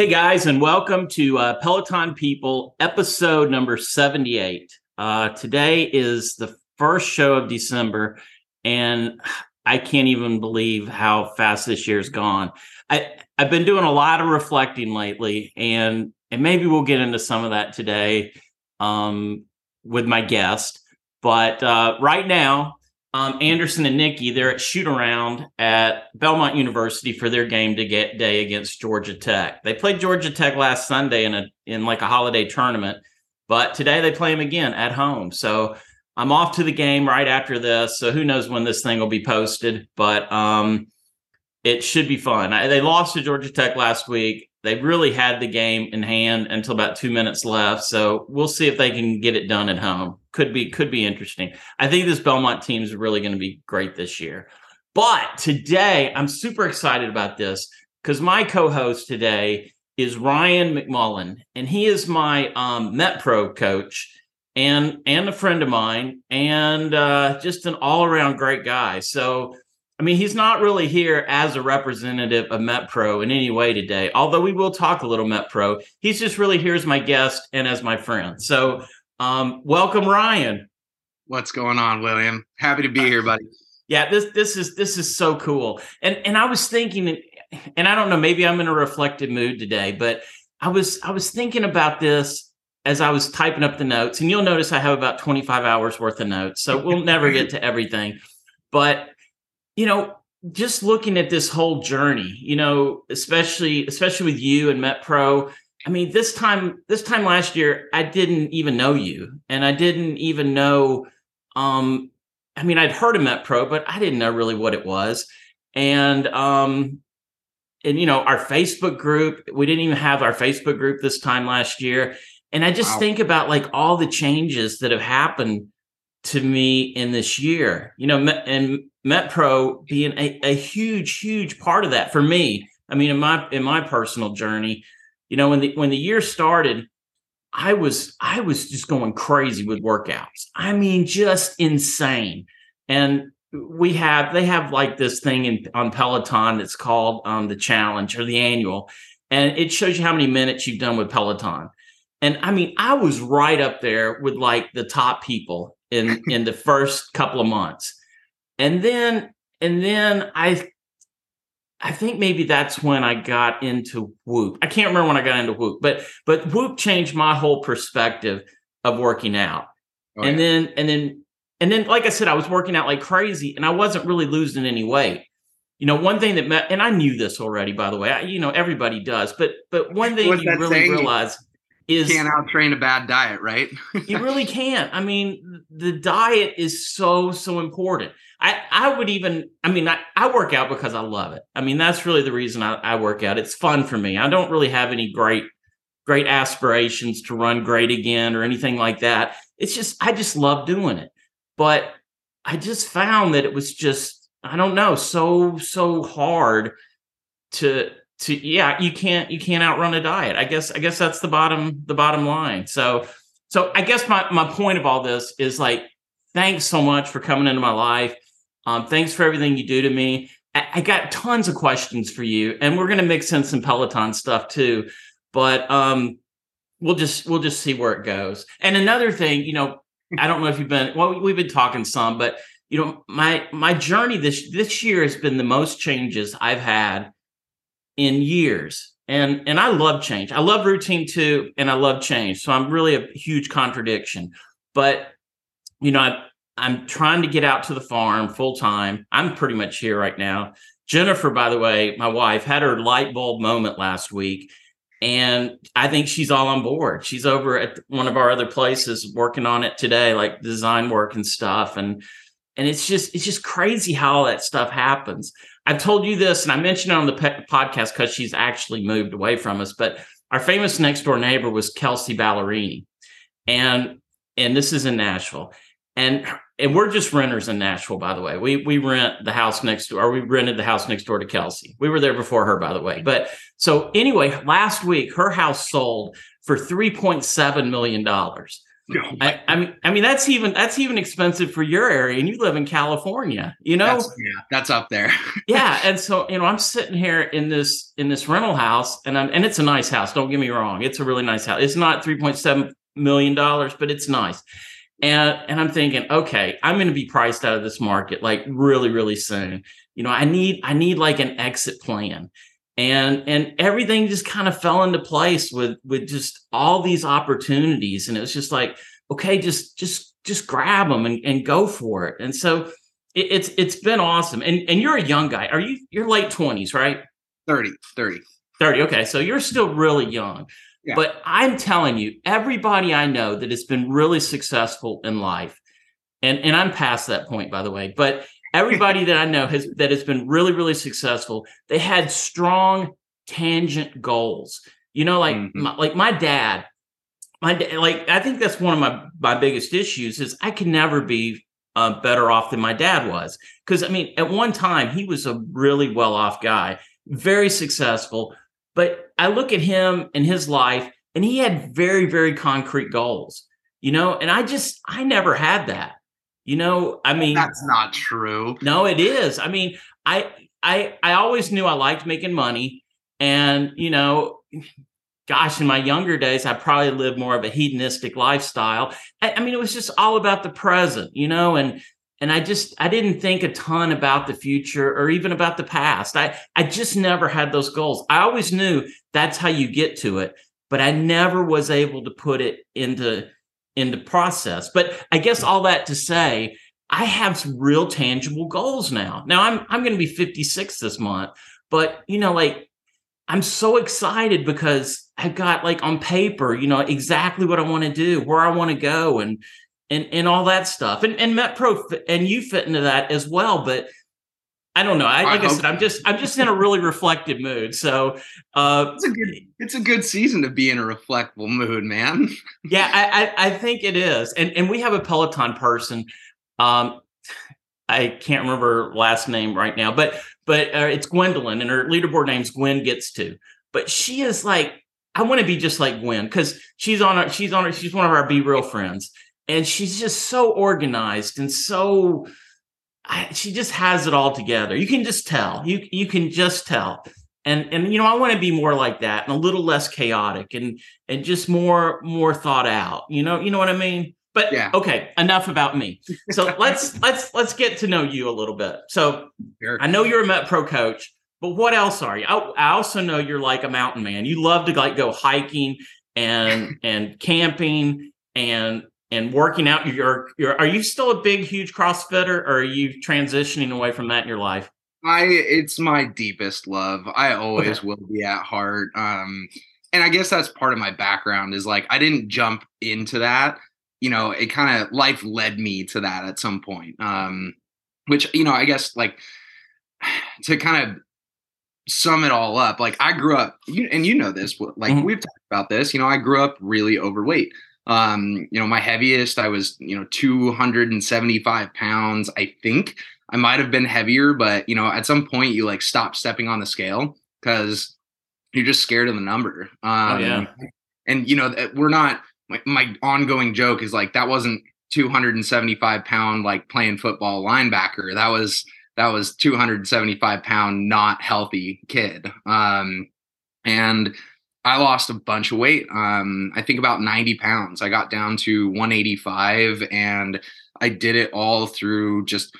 Hey guys, and welcome to uh, Peloton People, episode number 78. Uh, today is the first show of December, and I can't even believe how fast this year's gone. I, I've been doing a lot of reflecting lately, and and maybe we'll get into some of that today um, with my guest. But uh, right now, um, Anderson and Nikki, they're at shoot around at Belmont University for their game to get day against Georgia Tech. They played Georgia Tech last Sunday in a in like a holiday tournament, but today they play them again at home. So I'm off to the game right after this. So who knows when this thing will be posted, but um, it should be fun. I, they lost to Georgia Tech last week. They really had the game in hand until about two minutes left. So we'll see if they can get it done at home. Could be could be interesting. I think this Belmont team is really going to be great this year. But today, I'm super excited about this because my co-host today is Ryan McMullen, and he is my um, MetPro coach and and a friend of mine, and uh, just an all-around great guy. So I mean, he's not really here as a representative of MetPro in any way today, although we will talk a little MetPro. He's just really here as my guest and as my friend. So, um, welcome, Ryan. What's going on, William? Happy to be here, buddy. Yeah, this this is this is so cool. And and I was thinking, and I don't know, maybe I'm in a reflective mood today, but I was I was thinking about this as I was typing up the notes, and you'll notice I have about 25 hours worth of notes, so we'll never get to everything. But you know, just looking at this whole journey, you know, especially especially with you and MetPro. I mean, this time this time last year, I didn't even know you, and I didn't even know. Um, I mean, I'd heard of MetPro, but I didn't know really what it was, and um, and you know, our Facebook group. We didn't even have our Facebook group this time last year, and I just wow. think about like all the changes that have happened to me in this year. You know, and MetPro being a, a huge, huge part of that for me. I mean, in my in my personal journey, you know, when the when the year started, I was I was just going crazy with workouts. I mean, just insane. And we have they have like this thing in on Peloton that's called um, the challenge or the annual, and it shows you how many minutes you've done with Peloton. And I mean, I was right up there with like the top people in in the first couple of months and then and then i i think maybe that's when i got into whoop i can't remember when i got into whoop but but whoop changed my whole perspective of working out oh, and yeah. then and then and then like i said i was working out like crazy and i wasn't really losing any weight you know one thing that met and i knew this already by the way I, you know everybody does but but one thing What's you really saying? realize is can't outtrain a bad diet, right? you really can't. I mean, the diet is so so important. I I would even. I mean, I, I work out because I love it. I mean, that's really the reason I, I work out. It's fun for me. I don't really have any great great aspirations to run great again or anything like that. It's just I just love doing it. But I just found that it was just I don't know so so hard to to yeah you can't you can't outrun a diet. I guess i guess that's the bottom the bottom line. So so i guess my my point of all this is like thanks so much for coming into my life. Um thanks for everything you do to me. I, I got tons of questions for you and we're going to mix in some peloton stuff too. But um we'll just we'll just see where it goes. And another thing you know i don't know if you've been well we've been talking some but you know my my journey this this year has been the most changes i've had in years. And and I love change. I love routine too, and I love change. So I'm really a huge contradiction. But you know, I, I'm trying to get out to the farm full time. I'm pretty much here right now. Jennifer, by the way, my wife, had her light bulb moment last week. And I think she's all on board. She's over at one of our other places working on it today, like design work and stuff. And and it's just it's just crazy how all that stuff happens. I've told you this, and I mentioned it on the pe- podcast because she's actually moved away from us. But our famous next door neighbor was Kelsea Ballerini, and and this is in Nashville, and and we're just renters in Nashville, by the way. We we rent the house next door, or we rented the house next door to Kelsea. We were there before her, by the way. But so anyway, last week her house sold for three point seven million dollars. I, I, mean, I mean that's even that's even expensive for your area, and you live in California. You know, that's, yeah, that's up there. yeah, and so you know, I'm sitting here in this in this rental house, and I'm and it's a nice house. Don't get me wrong, it's a really nice house. It's not 3.7 million dollars, but it's nice. And and I'm thinking, okay, I'm going to be priced out of this market like really, really soon. You know, I need I need like an exit plan and and everything just kind of fell into place with with just all these opportunities. And it was just like okay just just just grab them and, and go for it. And so it, it's it's been awesome. And and you're a young guy. Are you you're late 20s right? 30 30 30 okay. So you're still really young. Yeah. but i'm telling you everybody i know that has been really successful in life and and i'm past that point by the way but everybody that I know has that has been really, really successful, they had strong tangent goals. You know, like mm-hmm. my, like my dad, my like I think that's one of my my biggest issues is I can never be uh, better off than my dad was because I mean at one time he was a really well off guy, very successful, but I look at him and his life and he had very very concrete goals, you know, and I just I never had that. You know, I mean That's not true. No, it is. I mean, I I I always knew I liked making money and, you know, gosh, in my younger days I probably lived more of a hedonistic lifestyle. I, I mean, it was just all about the present, you know, and and I just I didn't think a ton about the future or even about the past. I I just never had those goals. I always knew that's how you get to it, but I never was able to put it into in the process. But I guess all that to say, I have some real tangible goals now. Now I'm I'm going to be 56 this month, but you know, like I'm so excited because I've got like on paper, you know, exactly what I want to do, where I want to go, and and and all that stuff. And and MetPro and you fit into that as well. But I don't know. I, like I, I said, I'm just I'm just in a really reflective mood. So uh, it's a good it's a good season to be in a reflective mood, man. yeah, I, I, I think it is. And and we have a Peloton person. Um, I can't remember last name right now, but but uh, it's Gwendolyn, and her leaderboard name's Gwen gets to. But she is like, I want to be just like Gwen because she's on. Our, she's on. Our, she's one of our BeReal friends, and she's just so organized and so I, she just has it all together. You can just tell. You you can just tell. And and you know, I want to be more like that and a little less chaotic and and just more more thought out. You know, you know what I mean? But yeah. okay, enough about me. So let's let's let's get to know you a little bit. So sure. I know you're a Met Pro coach, but what else are you? I, I also know you're like a mountain man. You love to like go hiking and and camping and and working out you're, you're are you still a big huge crossfitter or are you transitioning away from that in your life i it's my deepest love i always okay. will be at heart um and i guess that's part of my background is like i didn't jump into that you know it kind of life led me to that at some point um which you know i guess like to kind of sum it all up like i grew up you, and you know this like mm-hmm. we've talked about this you know i grew up really overweight um, you know, my heaviest, I was, you know, 275 pounds. I think I might have been heavier, but you know, at some point you like stop stepping on the scale because you're just scared of the number. Um, oh, yeah. And you know, we're not. My, my ongoing joke is like that wasn't 275 pound like playing football linebacker. That was that was 275 pound not healthy kid. Um, and I lost a bunch of weight. Um, I think about 90 pounds. I got down to 185 and I did it all through just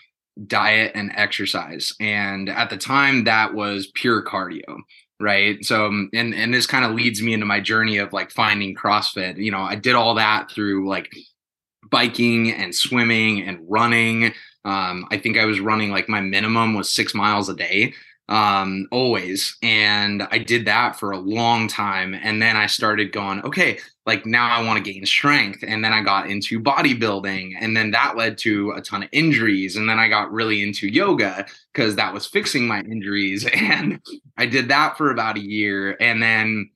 diet and exercise. And at the time, that was pure cardio. Right. So, um, and, and this kind of leads me into my journey of like finding CrossFit. You know, I did all that through like biking and swimming and running. Um, I think I was running like my minimum was six miles a day um, always. And I did that for a long time. And then I started going, okay, like now I want to gain strength. And then I got into bodybuilding. And then that led to a ton of injuries. And then I got really into yoga because that was fixing my injuries. And I did that for about a year. And then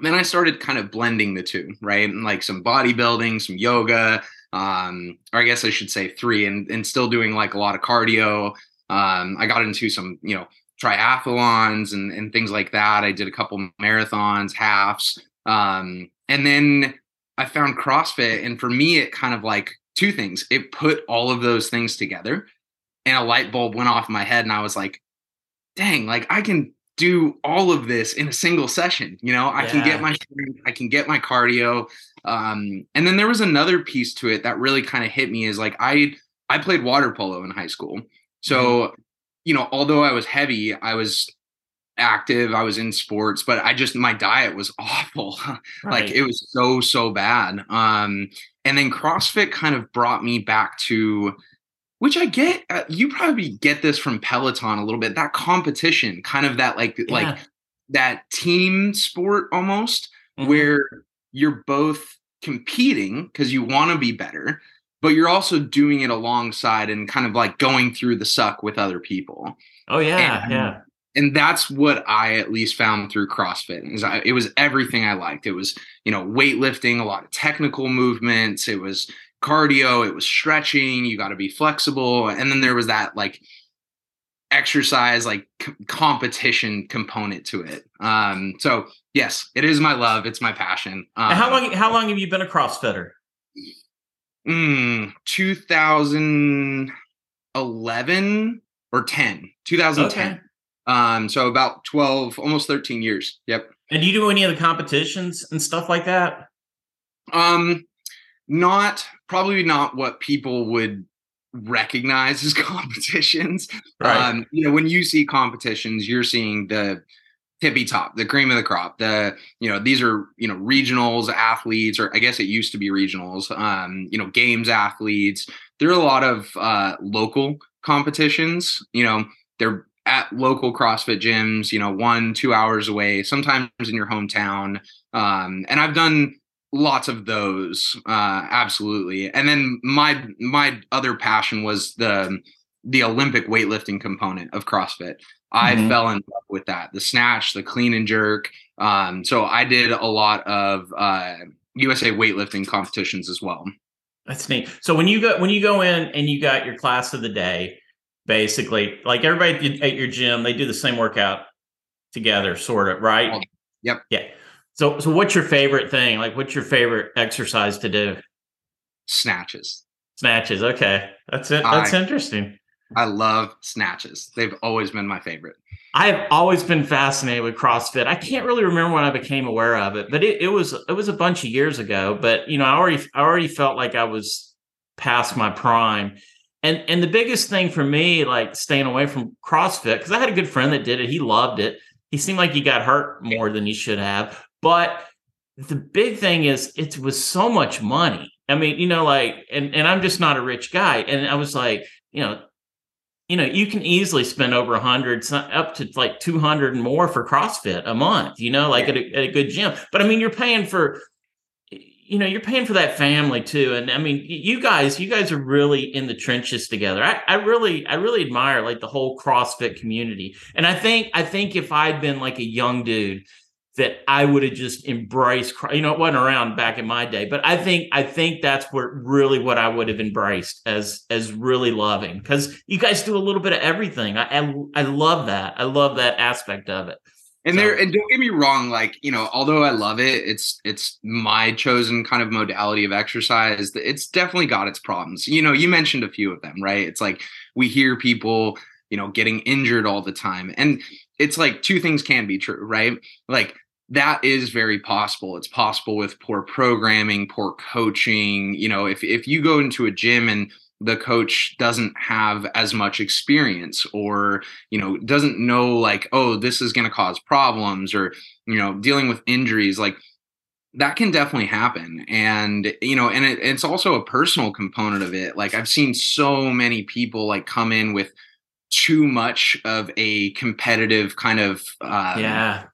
then I started kind of blending the two, right? Like some bodybuilding, some yoga, um, or I guess I should say three, and, and still doing like a lot of cardio. Um, I got into some, you know, triathlons and, and things like that. I did a couple marathons, halves. Um, and then I found CrossFit, and for me, it kind of like two things. It put all of those things together, and a light bulb went off my head, and I was like, "Dang! Like I can do all of this in a single session. You know, I yeah. can get my strength, I can get my cardio." Um, and then there was another piece to it that really kind of hit me is like I I played water polo in high school, so mm-hmm. You know, although I was heavy, I was active i was in sports but i just my diet was awful right. like it was so so bad um and then crossfit kind of brought me back to which i get uh, you probably get this from peloton a little bit that competition kind of that like yeah. like that team sport almost mm-hmm. where you're both competing because you want to be better but you're also doing it alongside and kind of like going through the suck with other people oh yeah and, yeah and that's what I at least found through CrossFit. Is I, it was everything I liked. It was you know weightlifting, a lot of technical movements. It was cardio. It was stretching. You got to be flexible, and then there was that like exercise like c- competition component to it. Um, so yes, it is my love. It's my passion. Um, how long? How long have you been a CrossFitter? Mm, 2011 or 10. 2010. Okay. Um, so about 12, almost 13 years. Yep. And do you do any of the competitions and stuff like that? Um, not probably not what people would recognize as competitions. Right. Um, you know, when you see competitions, you're seeing the tippy top, the cream of the crop. The you know these are you know regionals athletes, or I guess it used to be regionals. Um, you know, games athletes. There are a lot of uh, local competitions. You know, they're at local CrossFit gyms, you know, one, two hours away, sometimes in your hometown. Um, and I've done lots of those, uh, absolutely. And then my my other passion was the the Olympic weightlifting component of CrossFit. I mm-hmm. fell in love with that, the snatch, the clean and jerk. Um, so I did a lot of uh, USA weightlifting competitions as well. That's neat. So when you go when you go in and you got your class of the day, basically like everybody at your gym they do the same workout together sort of right yep yeah so so what's your favorite thing like what's your favorite exercise to do snatches snatches okay that's it that's I, interesting i love snatches they've always been my favorite i've always been fascinated with crossfit i can't really remember when i became aware of it but it, it was it was a bunch of years ago but you know i already i already felt like i was past my prime and and the biggest thing for me, like staying away from CrossFit, because I had a good friend that did it. He loved it. He seemed like he got hurt more than he should have. But the big thing is it was so much money. I mean, you know, like, and and I'm just not a rich guy. And I was like, you know, you know, you can easily spend over a hundred, up to like 200 and more for CrossFit a month, you know, like yeah. at, a, at a good gym. But I mean, you're paying for you know you're paying for that family too and i mean you guys you guys are really in the trenches together I, I really i really admire like the whole crossfit community and i think i think if i'd been like a young dude that i would have just embraced you know it wasn't around back in my day but i think i think that's what really what i would have embraced as as really loving because you guys do a little bit of everything I, I i love that i love that aspect of it and so. there, and don't get me wrong, like you know, although I love it, it's it's my chosen kind of modality of exercise. It's definitely got its problems. You know, you mentioned a few of them, right? It's like we hear people, you know, getting injured all the time, and it's like two things can be true, right? Like that is very possible. It's possible with poor programming, poor coaching. You know, if if you go into a gym and the coach doesn't have as much experience or you know doesn't know like oh this is going to cause problems or you know dealing with injuries like that can definitely happen and you know and it, it's also a personal component of it like i've seen so many people like come in with too much of a competitive kind of um, yeah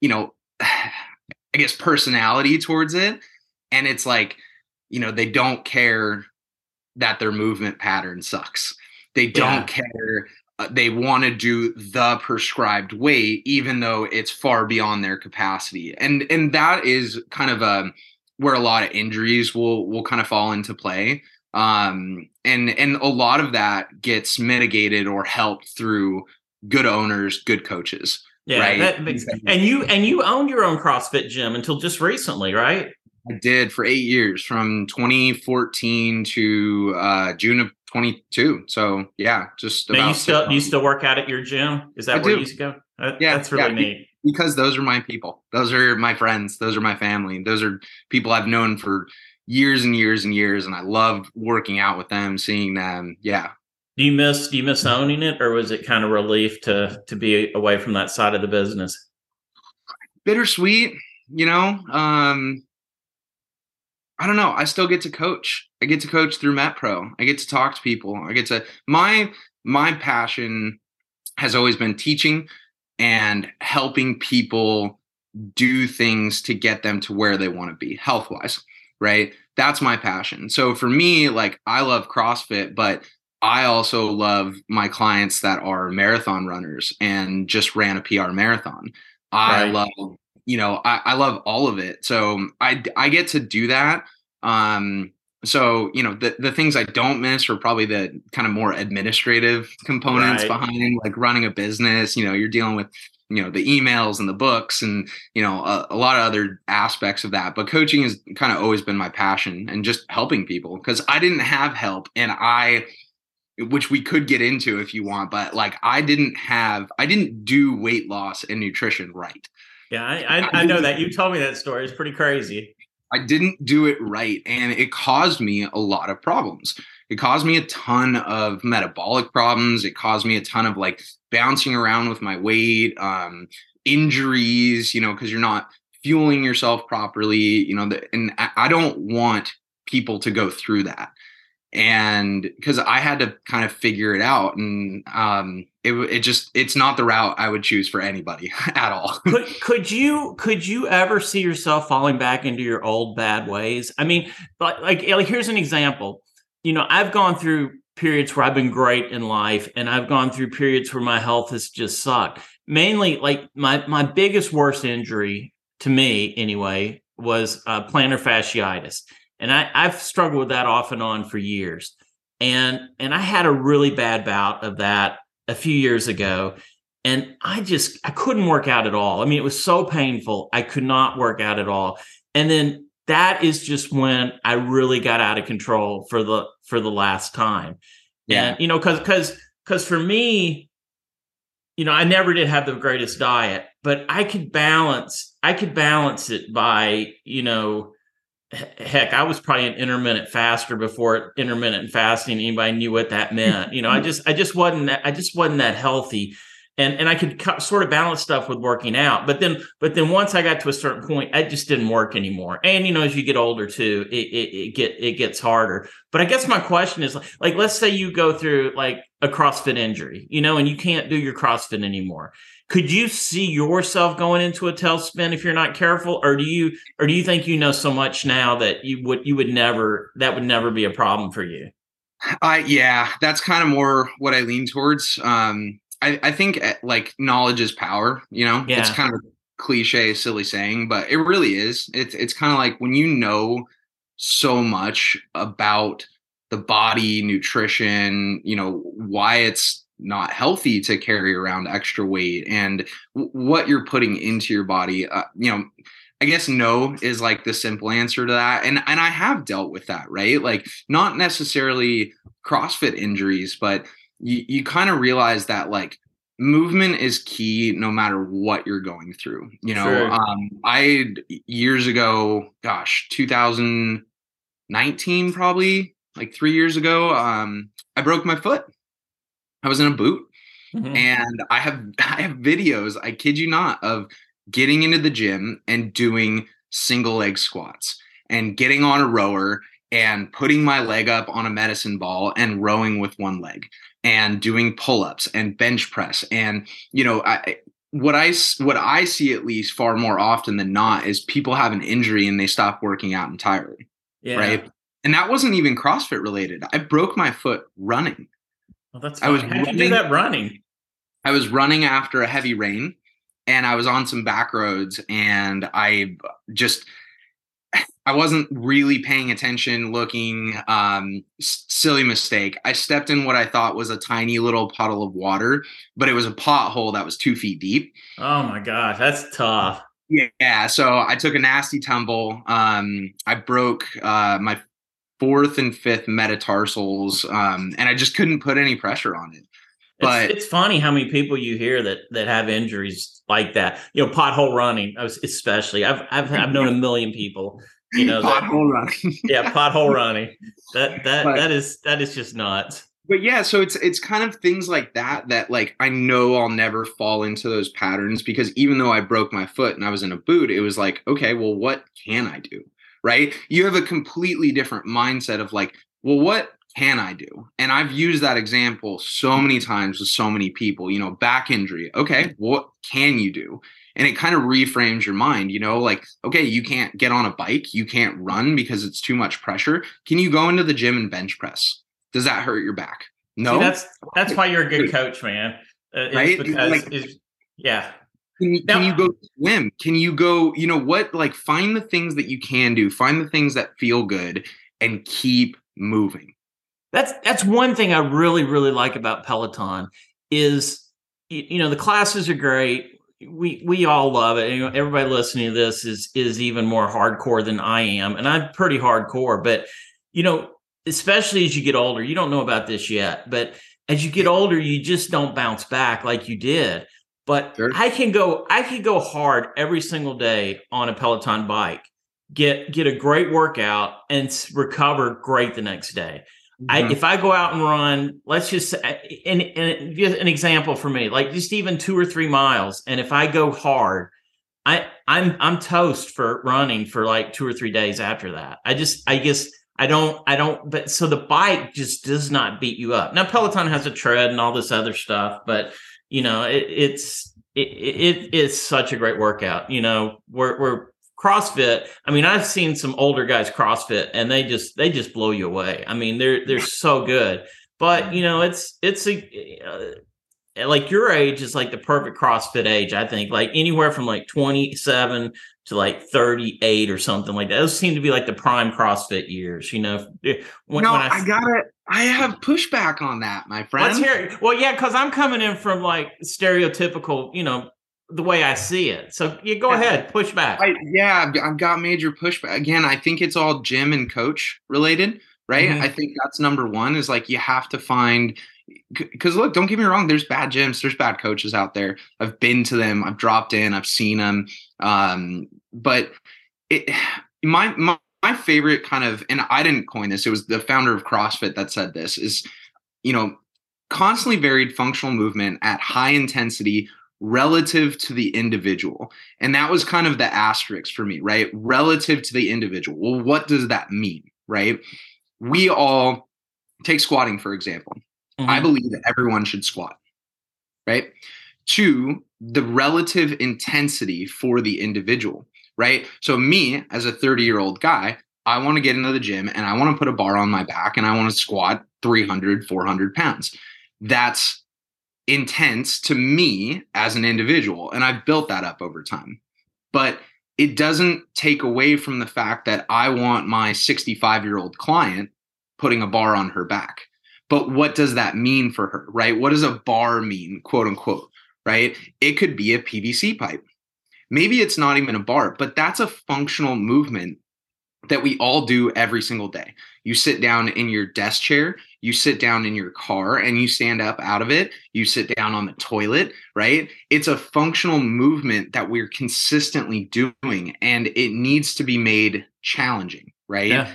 you know i guess personality towards it and it's like you know they don't care that their movement pattern sucks. They don't yeah. care. Uh, they want to do the prescribed weight, even though it's far beyond their capacity. And and that is kind of a um, where a lot of injuries will will kind of fall into play. Um, and and a lot of that gets mitigated or helped through good owners, good coaches. Yeah, right. That makes, and you and you owned your own CrossFit gym until just recently, right? I did for eight years, from 2014 to uh, June of 22. So yeah, just now you still you still work out at your gym? Is that I where do. you used to go? That, yeah, that's really yeah. neat. Because those are my people. Those are my friends. Those are my family. Those are people I've known for years and years and years, and I love working out with them, seeing them. Yeah. Do you miss do you miss owning it, or was it kind of relief to to be away from that side of the business? Bittersweet, you know. Um, I don't know. I still get to coach. I get to coach through MetPro. I get to talk to people. I get to my my passion has always been teaching and helping people do things to get them to where they want to be health wise, right? That's my passion. So for me, like I love CrossFit, but I also love my clients that are marathon runners and just ran a PR marathon. I right. love you know I, I love all of it so i i get to do that um so you know the, the things i don't miss are probably the kind of more administrative components right. behind like running a business you know you're dealing with you know the emails and the books and you know a, a lot of other aspects of that but coaching has kind of always been my passion and just helping people because i didn't have help and i which we could get into if you want but like i didn't have i didn't do weight loss and nutrition right yeah, I, I, I know that. You told me that story. It's pretty crazy. I didn't do it right. And it caused me a lot of problems. It caused me a ton of metabolic problems. It caused me a ton of like bouncing around with my weight, um, injuries, you know, because you're not fueling yourself properly, you know, the, and I don't want people to go through that and because I had to kind of figure it out, and um, it it just it's not the route I would choose for anybody at all. could could you could you ever see yourself falling back into your old bad ways? I mean, like like, like here's an example. You know, I've gone through periods where I've been great in life, and I've gone through periods where my health has just sucked. Mainly, like my my biggest worst injury to me, anyway, was uh, plantar fasciitis and I, I've struggled with that off and on for years. And and I had a really bad bout of that a few years ago. And I just I couldn't work out at all. I mean, it was so painful. I could not work out at all. And then that is just when I really got out of control for the for the last time. Yeah. And you know, because because because for me, you know, I never did have the greatest diet, but I could balance, I could balance it by, you know, heck, I was probably an intermittent faster before intermittent fasting. Anybody knew what that meant? You know, I just, I just wasn't, that, I just wasn't that healthy, and and I could sort of balance stuff with working out. But then, but then once I got to a certain point, it just didn't work anymore. And you know, as you get older too, it it, it get it gets harder. But I guess my question is, like, let's say you go through like a CrossFit injury, you know, and you can't do your CrossFit anymore could you see yourself going into a tailspin if you're not careful? Or do you or do you think you know so much now that you would you would never that would never be a problem for you? I yeah that's kind of more what i lean towards. Um i i think eh, like knowledge is power you know? Yeah. it's kind of cliche silly saying but it really is. It's it's kind of like when you know so much about the body nutrition you know why it's not healthy to carry around extra weight and w- what you're putting into your body uh, you know i guess no is like the simple answer to that and and i have dealt with that right? Like not necessarily crossfit injuries but you, you kind of realize that like movement is key no matter what you're going through you know? Sure. um i years ago gosh 2019 probably like three years ago um i broke my foot I was in a boot. Mm-hmm. And I have I have videos, I kid you not, of getting into the gym and doing single leg squats and getting on a rower and putting my leg up on a medicine ball and rowing with one leg and doing pull-ups and bench press and you know I what I what I see at least far more often than not is people have an injury and they stop working out entirely. Yeah. Right? And that wasn't even CrossFit related. I broke my foot running. Well, that's I was How'd running, you do that running? I was running after a heavy rain and I was on some back roads and I just I wasn't really paying attention looking um silly mistake. I stepped in what I thought was a tiny little puddle of water, but it was a pothole that was 2 feet deep. Oh my gosh, that's tough. Yeah, so I took a nasty tumble. Um, I broke uh, my fourth and fifth metatarsals, um, and I just couldn't put any pressure on it. But it's, it's, funny how many people you hear that that have injuries like that. You know, pothole running, especially. I've I've I've known a million people. You know, pothole that, running. yeah, pothole running. That that but, that is that is just nuts. But yeah, so it's it's kind of things like that that like I know I'll never fall into those patterns because even though I broke my foot and I was in a boot, it was like, okay, well, what can I do? Right? You have a completely different mindset of like, well, what can I do? And I've used that example so many times with so many people, you know, back injury. Okay, what can you do? And it kind of reframes your mind, you know, like, okay, you can't get on a bike, you can't run because it's too much pressure. Can you go into the gym and bench press? Does that hurt your back? No. See, that's that's why you're a good coach, man. Uh, right? Because like, yeah. Can you, now, can you go swim? Can you go, you know what? Like find the things that you can do, find the things that feel good and keep moving. That's that's one thing I really really like about Peloton is you know the classes are great. We we all love it. You know, everybody listening to this is is even more hardcore than I am, and I'm pretty hardcore. But you know, especially as you get older, you don't know about this yet, but as you get older, you just don't bounce back like you did. But sure. I can go I can go hard every single day on a Peloton bike, get get a great workout, and recover great the next day. Mm-hmm. I, if I go out and run, let's just and, and an example for me, like just even two or three miles, and if I go hard, I I'm I'm toast for running for like two or three days after that. I just I guess I don't I don't but so the bike just does not beat you up. Now Peloton has a tread and all this other stuff, but you know it, it's it, it it's such a great workout. You know we're we're CrossFit, I mean, I've seen some older guys CrossFit and they just they just blow you away. I mean, they're they're so good. But you know, it's it's a uh, like your age is like the perfect CrossFit age. I think like anywhere from like 27 to like 38 or something like that. Those seem to be like the prime CrossFit years. You know, when, no, when I, I got it. I have pushback on that, my friend. Let's hear it. Well, yeah, because I'm coming in from like stereotypical, you know, the way I see it. So you go ahead, push back. I, yeah, I've got major pushback. Again, I think it's all gym and coach related, right? Mm-hmm. I think that's number one is like you have to find because look, don't get me wrong, there's bad gyms, there's bad coaches out there. I've been to them, I've dropped in, I've seen them. Um, but it my, my my favorite kind of and I didn't coin this, it was the founder of CrossFit that said this is you know constantly varied functional movement at high intensity relative to the individual. And that was kind of the asterisk for me, right? Relative to the individual. Well, what does that mean, right? We all take squatting, for example. Mm-hmm. I believe that everyone should squat, right? Two, the relative intensity for the individual, right? So, me as a 30 year old guy, I want to get into the gym and I want to put a bar on my back and I want to squat 300, 400 pounds. That's intense to me as an individual. And I've built that up over time. But it doesn't take away from the fact that I want my 65 year old client putting a bar on her back. But what does that mean for her, right? What does a bar mean, quote unquote, right? It could be a PVC pipe. Maybe it's not even a bar, but that's a functional movement that we all do every single day. You sit down in your desk chair, you sit down in your car and you stand up out of it, you sit down on the toilet, right? It's a functional movement that we're consistently doing and it needs to be made challenging, right? Yeah.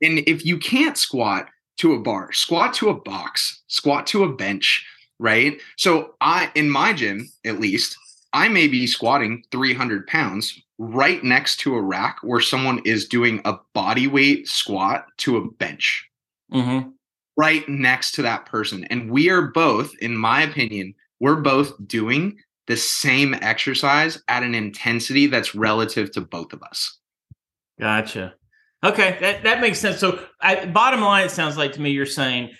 And if you can't squat to a bar, squat to a box, squat to a bench, right? So I in my gym, at least, I may be squatting 300 pounds right next to a rack where someone is doing a body weight squat to a bench. Mm-hmm right next to that person. And we are both, in my opinion, we're both doing the same exercise at an intensity that's relative to both of us. Gotcha. Okay, that, that makes sense. So, I, bottom line, it sounds like to me you're saying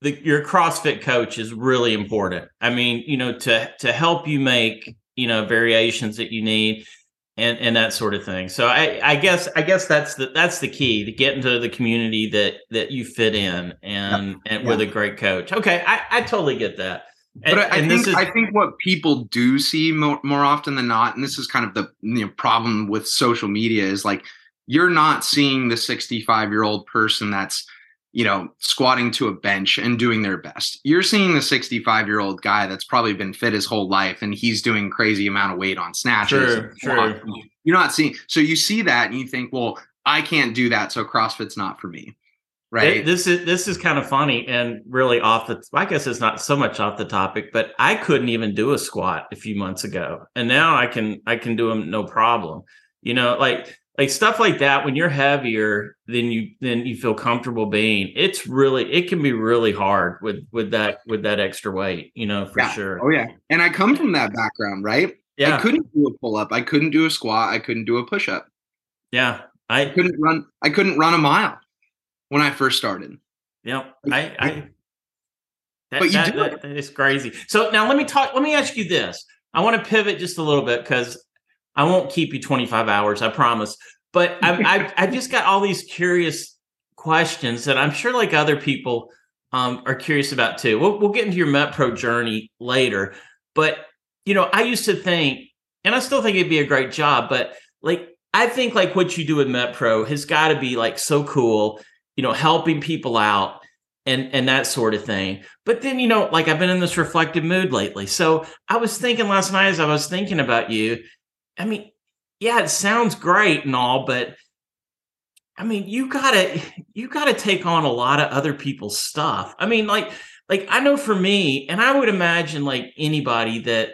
the, your CrossFit coach is really important. I mean, you know, to to help you make you know variations that you need and and that sort of thing. So I, I guess I guess that's the that's the key to get into the community that that you fit in and yep. and yep. with a great coach. Okay, I, I totally get that. And, but I, I think is- I think what people do see more, more often than not, and this is kind of the you know, problem with social media, is like you're not seeing the 65 year old person that's you know squatting to a bench and doing their best. You're seeing the 65 year old guy that's probably been fit his whole life and he's doing crazy amount of weight on snatches. Sure, sure. you're not seeing so you see that and you think well i can't do that so crossfit's not for me. Right? This is this is kind of funny and really off the i guess it's not so much off the topic but i couldn't even do a squat a few months ago and now i can i can do them no problem. You know like like stuff like that when you're heavier than you than you feel comfortable being it's really it can be really hard with with that with that extra weight you know for yeah. sure. Oh yeah. And i come from that background right? Yeah. i couldn't do a pull-up. I couldn't do a squat. I couldn't do a push-up. Yeah. I, I couldn't run i couldn't run a mile when i first started. Yeah i i that, but you that, do that, that is crazy. So now let me talk let me ask you this. I want to pivot just a little bit because I won't keep you 25 hours, I promise. But I've, I've, I've, just got all these curious questions that I'm sure like other people um, are curious about too. We'll, we'll get into your MetPro journey later. But, you know, I used to think, and I still think it'd be a great job, but like, I think like what you do with MetPro has got to be like so cool, you know, helping people out and and that sort of thing. But then, you know, like I've been in this reflective mood lately. So I was thinking last night as I was thinking about you, I mean, yeah, it sounds great and all, but I mean, you gotta you gotta take on a lot of other people's stuff. I mean, like like I know for me, and I would imagine like anybody that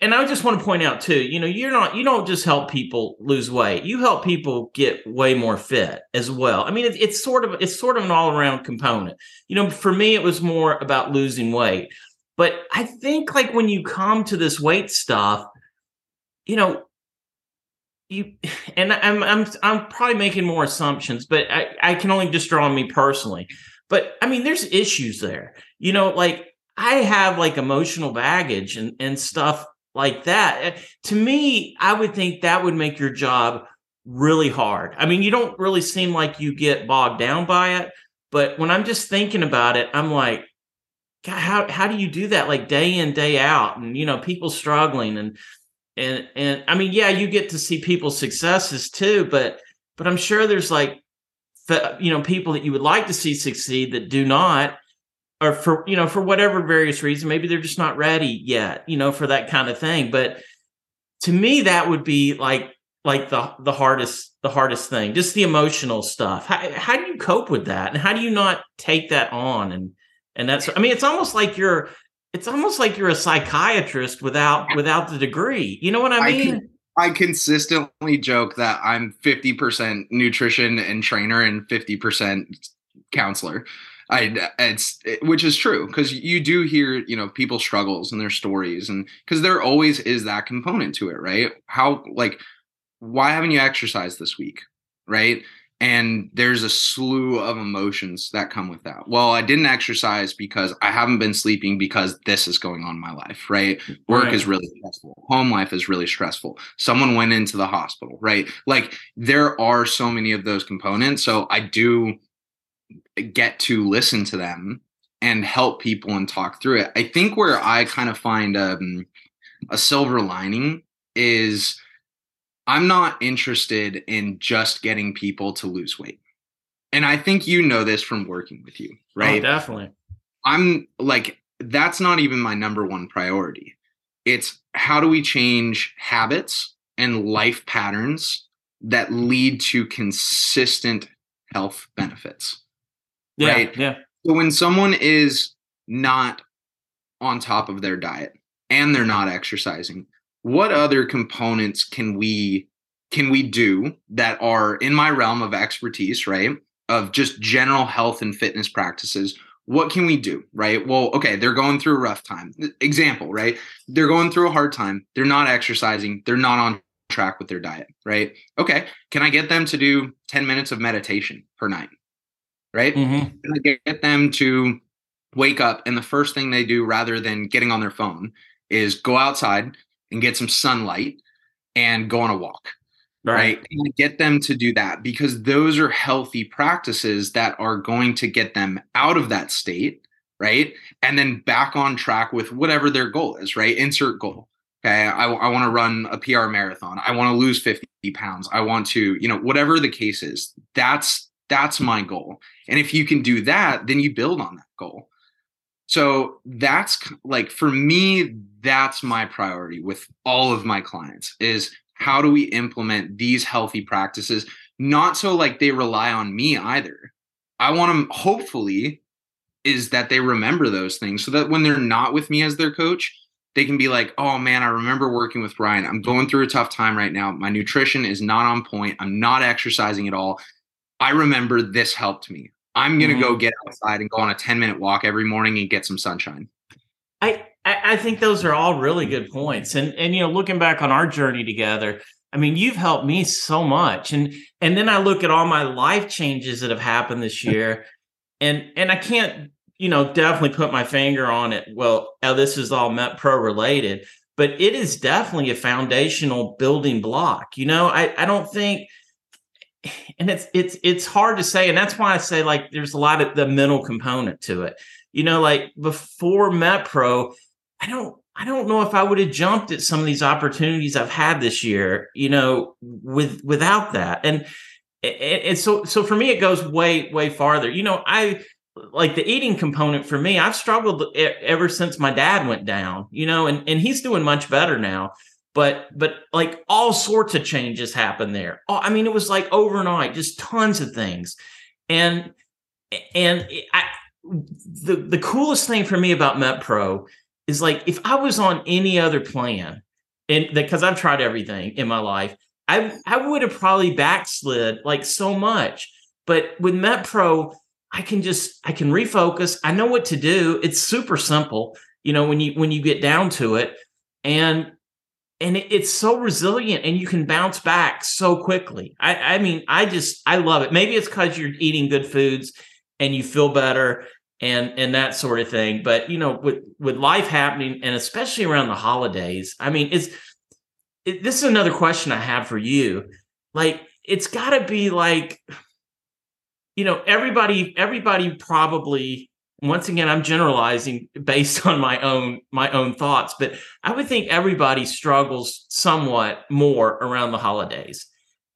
and I just want to point out too, you know, you're not you don't just help people lose weight. You help people get way more fit as well. I mean, it, it's sort of it's sort of an all around component. You know, for me, it was more about losing weight, but I think like when you come to this weight stuff, you know, you and I'm I'm I'm probably making more assumptions, but I, I can only just draw on me personally. But I mean, there's issues there. You know, like I have like emotional baggage and and stuff like that. Eh, to me, I would think that would make your job really hard. I mean, you don't really seem like you get bogged down by it, but when I'm just thinking about it, I'm like, God, how how do you do that like day in day out and you know people struggling and and and I mean, yeah, you get to see people's successes too, but but I'm sure there's like you know people that you would like to see succeed that do not or for you know for whatever various reason maybe they're just not ready yet you know for that kind of thing but to me that would be like like the the hardest the hardest thing just the emotional stuff. How, how do you cope with that? And how do you not take that on and and that's i mean it's almost like you're it's almost like you're a psychiatrist without without the degree. You know what I mean? I, can, I consistently joke that I'm 50% nutrition and trainer and 50% counselor. I it's which is true because you do hear you know people's struggles and their stories and because there always is that component to it, right? How like why haven't you exercised this week, right? And there's a slew of emotions that come with that. Well, I didn't exercise because I haven't been sleeping because this is going on in my life, right? Work right. is really stressful. Home life is really stressful. Someone went into the hospital, right? Like there are so many of those components. So I do get to listen to them and help people and talk through it. I think where I kind of find um, a silver lining is I'm not interested in just getting people to lose weight. And I think you know this from working with you, oh, right? Oh, definitely. I'm like, that's not even my number one priority. It's how do we change habits and life patterns that lead to consistent health benefits? Yeah, right? Yeah. So when someone is not on top of their diet and they're not exercising, what other components can we can we do that are in my realm of expertise, right? Of just general health and fitness practices. What can we do, right? Well, okay, they're going through a rough time. Example, right? They're going through a hard time. They're not exercising. They're not on track with their diet, right? Okay, can I get them to do 10 minutes of meditation per night? Right? Mm-hmm. Can I get them to wake up and the first thing they do rather than getting on their phone is go outside, and get some sunlight and go on a walk. Right. right. And get them to do that because those are healthy practices that are going to get them out of that state right? And then back on track with whatever their goal is, right? Insert goal. Okay. I, I want to run a PR marathon. I want to lose 50 pounds. I want to, you know, whatever the case is, that's that's my goal. And if you can do that, then you build on that goal. So that's like for me, that's my priority with all of my clients is how do we implement these healthy practices? Not so like they rely on me either. I want them hopefully is that they remember those things so that when they're not with me as their coach, they can be like, oh man, I remember working with Ryan. I'm going through a tough time right now. My nutrition is not on point. I'm not exercising at all. I remember this helped me. I'm gonna mm-hmm. go get outside and go on a 10 minute walk every morning and get some sunshine. I I think those are all really good points. And and you know, looking back on our journey together, I mean, you've helped me so much. And and then I look at all my life changes that have happened this year, and and I can't you know, definitely put my finger on it. Well, this is all Met Pro related, but it is definitely a foundational building block. You know, I, I don't think and it's it's it's hard to say and that's why i say like there's a lot of the mental component to it. You know like before metpro i don't i don't know if i would have jumped at some of these opportunities i've had this year you know with without that. And and so so for me it goes way way farther. You know i like the eating component for me, I've struggled ever since my dad went down, you know, and, and he's doing much better now. But but like all sorts of changes happened there. Oh, I mean, it was like overnight, just tons of things. And and I the the coolest thing for me about MetPro is like if I was on any other plan, and because I've tried everything in my life, I I would have probably backslid like so much. But with MetPro, I can just I can refocus. I know what to do. It's super simple, you know, when you when you get down to it. And and it, it's so resilient and you can bounce back so quickly. I, I mean, I just I love it. Maybe it's because you're eating good foods and you feel better and and that sort of thing. But you know, with with life happening and especially around the holidays, I mean, it's it, this is another question I have for you. Like, it's got to be like you know everybody everybody probably once again i'm generalizing based on my own my own thoughts but i would think everybody struggles somewhat more around the holidays.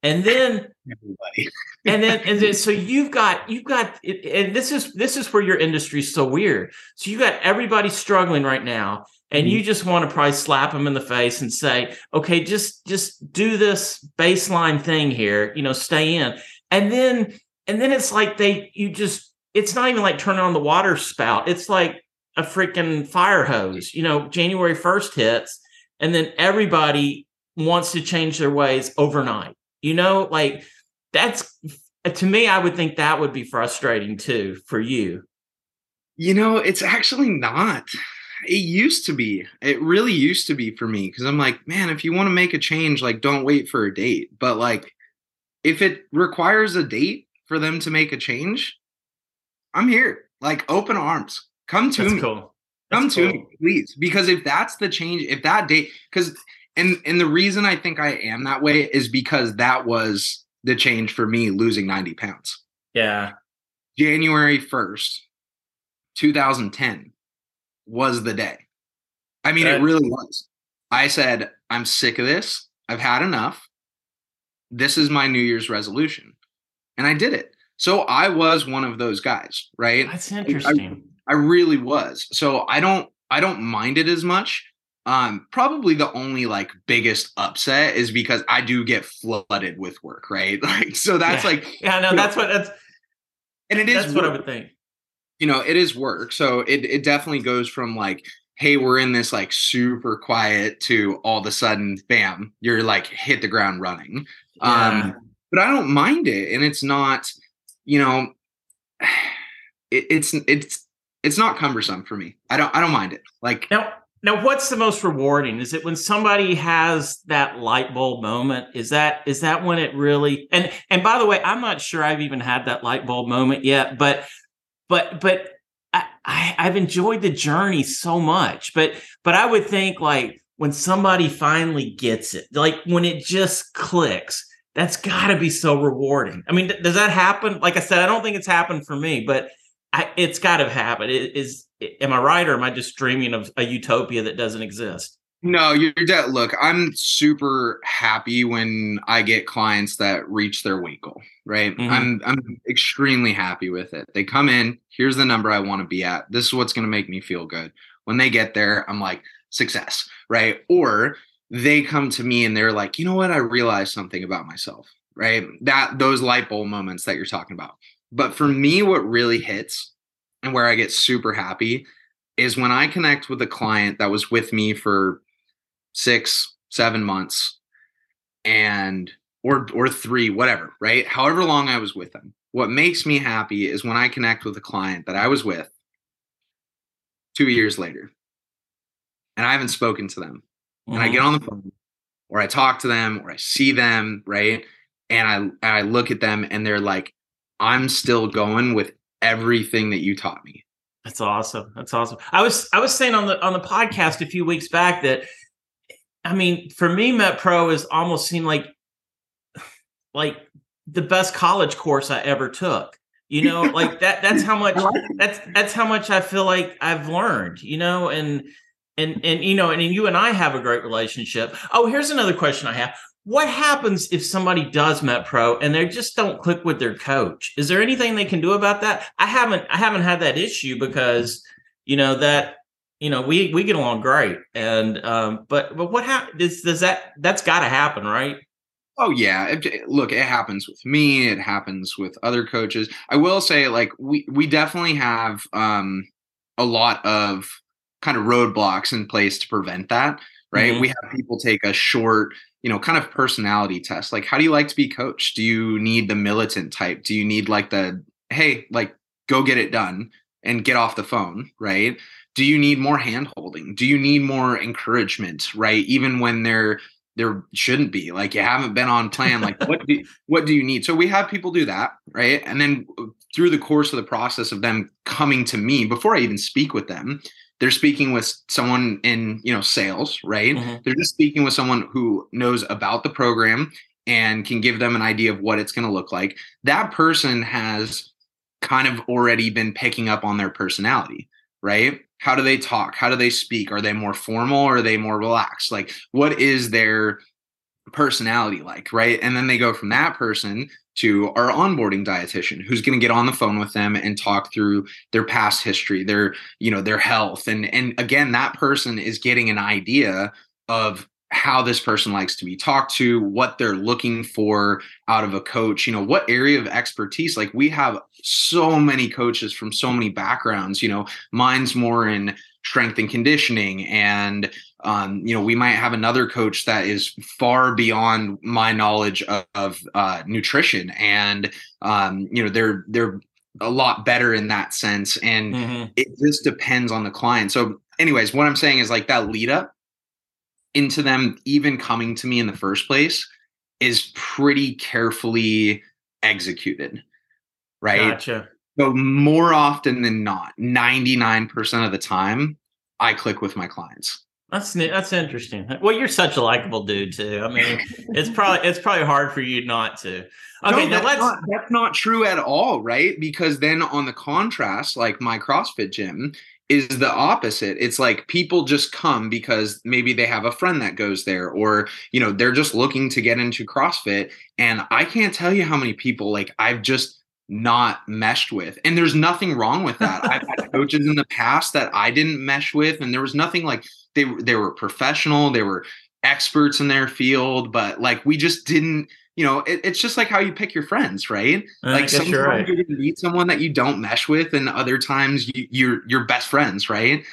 And then everybody. and then and then so you've got you've got and this is this is where your industry is so weird. So you got everybody struggling right now and mm-hmm. you just want to probably slap them in the face and say okay just just do this baseline thing here you know stay in. And then and then it's like they you just it's not even like turning on the water spout. It's like a freaking fire hose. You know, January 1st hits, and then everybody wants to change their ways overnight. You know, like that's to me, I would think that would be frustrating too for you. You know, it's actually not. It used to be. It really used to be for me because I'm like, man, if you want to make a change, like don't wait for a date. But like if it requires a date, for them to make a change, I'm here. Like open arms. Come to that's me. Cool. Come to cool. me, please. Because if that's the change, if that date, because and and the reason I think I am that way is because that was the change for me losing 90 pounds. Yeah. January 1st, 2010 was the day. I mean, that, it really was. I said, I'm sick of this. I've had enough. This is my New Year's resolution and I did it. So I was one of those guys, right? That's interesting. I, I really was. So I don't I don't mind it as much. Um, probably the only like biggest upset is because I do get flooded with work, right? Like, so that's yeah. like, yeah, no, that's know, what that's, and it is work. what I would think. You know, it is work. So it it definitely goes from like, hey, we're in this like super quiet to all of a sudden, bam, you're like hit the ground running. Yeah. Um, but I don't mind it. And it's not, you know, it, it's it's it's not cumbersome for me. I don't I don't mind it. Like now now what's the most rewarding? Is it when somebody has that light bulb moment? Is that is that when it really and and by the way, I'm not sure I've even had that light bulb moment yet, but but but I, I I've enjoyed the journey so much. But but I would think like when somebody finally gets it, like when it just clicks, that's got to be so rewarding. I mean, th- does that happen? Like I said, I don't think it's happened for me, but I, it's got to happen. It, is am I right, or am I just dreaming of a utopia that doesn't exist? No, you're dead. Look, I'm super happy when I get clients that reach their weight goal. Right, mm-hmm. I'm I'm extremely happy with it. They come in. Here's the number I want to be at. This is what's going to make me feel good. When they get there, I'm like success. Right, or they come to me and they're like, you know what? I realized something about myself. Right, that those light bulb moments that you're talking about. But for me, what really hits and where I get super happy is when I connect with a client that was with me for six, seven months and or or three, whatever, right? However long I was with them. What makes me happy is when I connect with a client that I was with two years later and I haven't spoken to them. Mm-hmm. And I get mm-hmm. on the phone or I talk to them or I see them, right? And I and I look at them and they're like, I'm still going with everything that you taught me. That's awesome. That's awesome. I was I was saying on the on the podcast a few weeks back that I mean, for me, Met Pro has almost seemed like like the best college course I ever took. You know, like that that's how much that's that's how much I feel like I've learned, you know, and and and you know, and you and I have a great relationship. Oh, here's another question I have. What happens if somebody does met pro and they just don't click with their coach? Is there anything they can do about that? I haven't i haven't had that issue because you know that you know we we get along great. And um but but what happens does that that's got to happen right? Oh yeah. It, look it happens with me. It happens with other coaches. I will say like we we definitely have um a lot of kind of roadblocks in place to prevent that right mm-hmm. we have people take a short you know, kind of personality test. Like, how do you like to be coached? Do you need the militant type? Do you need like the, hey, like, go get it done and get off the phone, right? Do you need more hand holding? Do you need more encouragement, right? Even when there there shouldn't be like you haven't been on plan like what do what do you need so we have people do that right and then uh, through the course of the process of them coming to me before i even speak with them they're speaking with someone in you know sales right? Mm-hmm. they're just speaking with someone who knows about the program and can give them an idea of what it's going to look like. That person has kind of already been picking up on their personality right? How do they talk? How do they speak? Are they more formal? Or are they more relaxed? Like what is their personality like right? And then they go from that person to our onboarding dietitian who's going to get on the phone with them and talk through their past history their you know their health. And and again that person is getting an idea of how this person likes to be talked to what they're looking for out of a coach you know what area of expertise. Like we have so many coaches from so many backgrounds you know mine's more in strength and conditioning and um, you know, we might have another coach that is far beyond my knowledge of, of uh, nutrition, and um, you know, they're they're a lot better in that sense, and mm-hmm. it just depends on the client. So, anyways, what I'm saying is like that lead up into them even coming to me in the first place is pretty carefully executed, right? Gotcha. So more often than not, 99% of the time, I click with my clients. That's that's interesting. Well, you're such a likable dude too. I mean, it's probably it's probably hard for you not to. Okay, no, now let's. Not, that's not true at all, right? Because then on the contrast, like my CrossFit gym is the opposite. It's like people just come because maybe they have a friend that goes there, or you know they're just looking to get into CrossFit. And I can't tell you how many people like I've just not meshed with. And there's nothing wrong with that. I've had coaches in the past that I didn't mesh with, and there was nothing like they they were professional, they were experts in their field, but like we just didn't. You know, it, it's just like how you pick your friends, right? like sometimes you're, right. you're gonna meet someone that you don't mesh with, and other times you, you're you're best friends, right?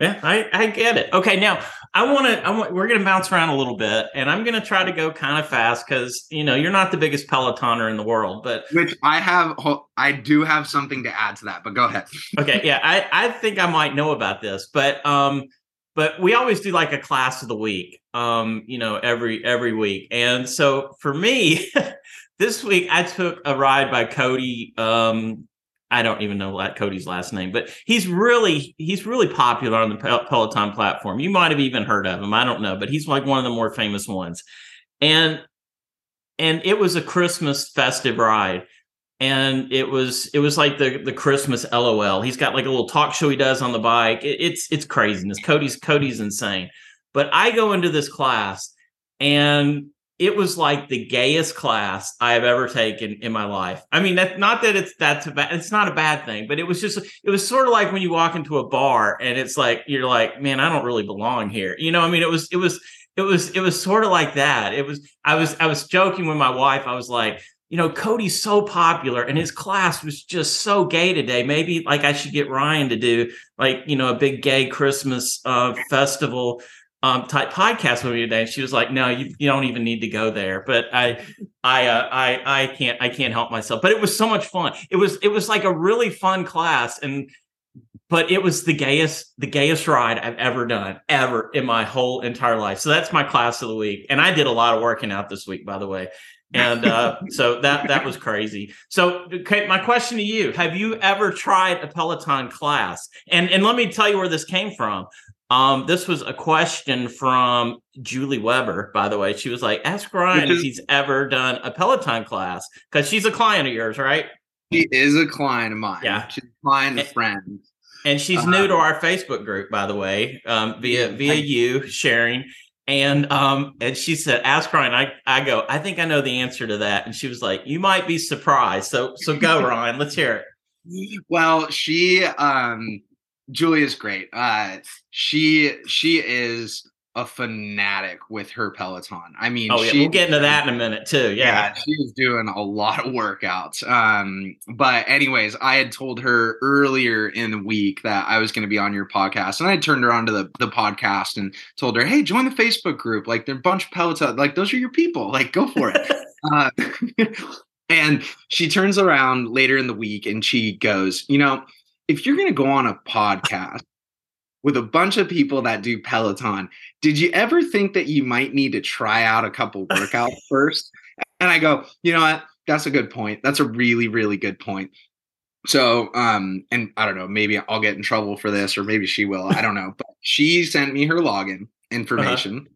Yeah, I, I get it. Okay, now I want to. I want. We're going to bounce around a little bit, and I'm going to try to go kind of fast because you know you're not the biggest pelotoner in the world, but which I have. I do have something to add to that, but go ahead. okay, yeah, I I think I might know about this, but um, but we always do like a class of the week um you know every every week and so for me this week i took a ride by cody um i don't even know cody's last name but he's really he's really popular on the peloton platform you might have even heard of him i don't know but he's like one of the more famous ones and and it was a christmas festive ride and it was it was like the the Christmas LOL. He's got like a little talk show he does on the bike. It, it's it's craziness. Cody's Cody's insane. But I go into this class and it was like the gayest class I have ever taken in my life. I mean, that not that it's that's a bad, it's not a bad thing, but it was just it was sort of like when you walk into a bar and it's like you're like, man, I don't really belong here. You know, I mean, it was it was it was it was sort of like that. It was I was I was joking with my wife. I was like, you know, Cody's so popular and his class was just so gay today. Maybe like I should get Ryan to do like, you know, a big gay Christmas uh, festival um, type podcast with me today. She was like, "No, you, you don't even need to go there." But I, I, uh, I, I can't, I can't help myself. But it was so much fun. It was, it was like a really fun class, and but it was the gayest, the gayest ride I've ever done, ever in my whole entire life. So that's my class of the week, and I did a lot of working out this week, by the way. And uh, so that that was crazy. So, okay, my question to you: Have you ever tried a Peloton class? And and let me tell you where this came from. Um, this was a question from Julie Weber, by the way. She was like, ask Ryan if he's ever done a Peloton class because she's a client of yours, right? She is a client of mine. Yeah. She's a client, a friend. And she's uh, new to our Facebook group, by the way, um, via via you sharing. And um, and she said, ask Ryan. I, I go, I think I know the answer to that. And she was like, You might be surprised. So so go, Ryan. Let's hear it. Well, she um Julia's great. Uh, she she is a fanatic with her Peloton. I mean, oh yeah, she, we'll get into that in a minute too. Yeah, yeah she's doing a lot of workouts. Um, but anyways, I had told her earlier in the week that I was going to be on your podcast, and I turned her on to the the podcast and told her, "Hey, join the Facebook group. Like, they're a bunch of Peloton. Like, those are your people. Like, go for it." uh, and she turns around later in the week and she goes, "You know." If you're going to go on a podcast with a bunch of people that do Peloton, did you ever think that you might need to try out a couple workouts first? And I go, you know what? That's a good point. That's a really, really good point. So, um, and I don't know, maybe I'll get in trouble for this, or maybe she will. I don't know. But she sent me her login information uh-huh.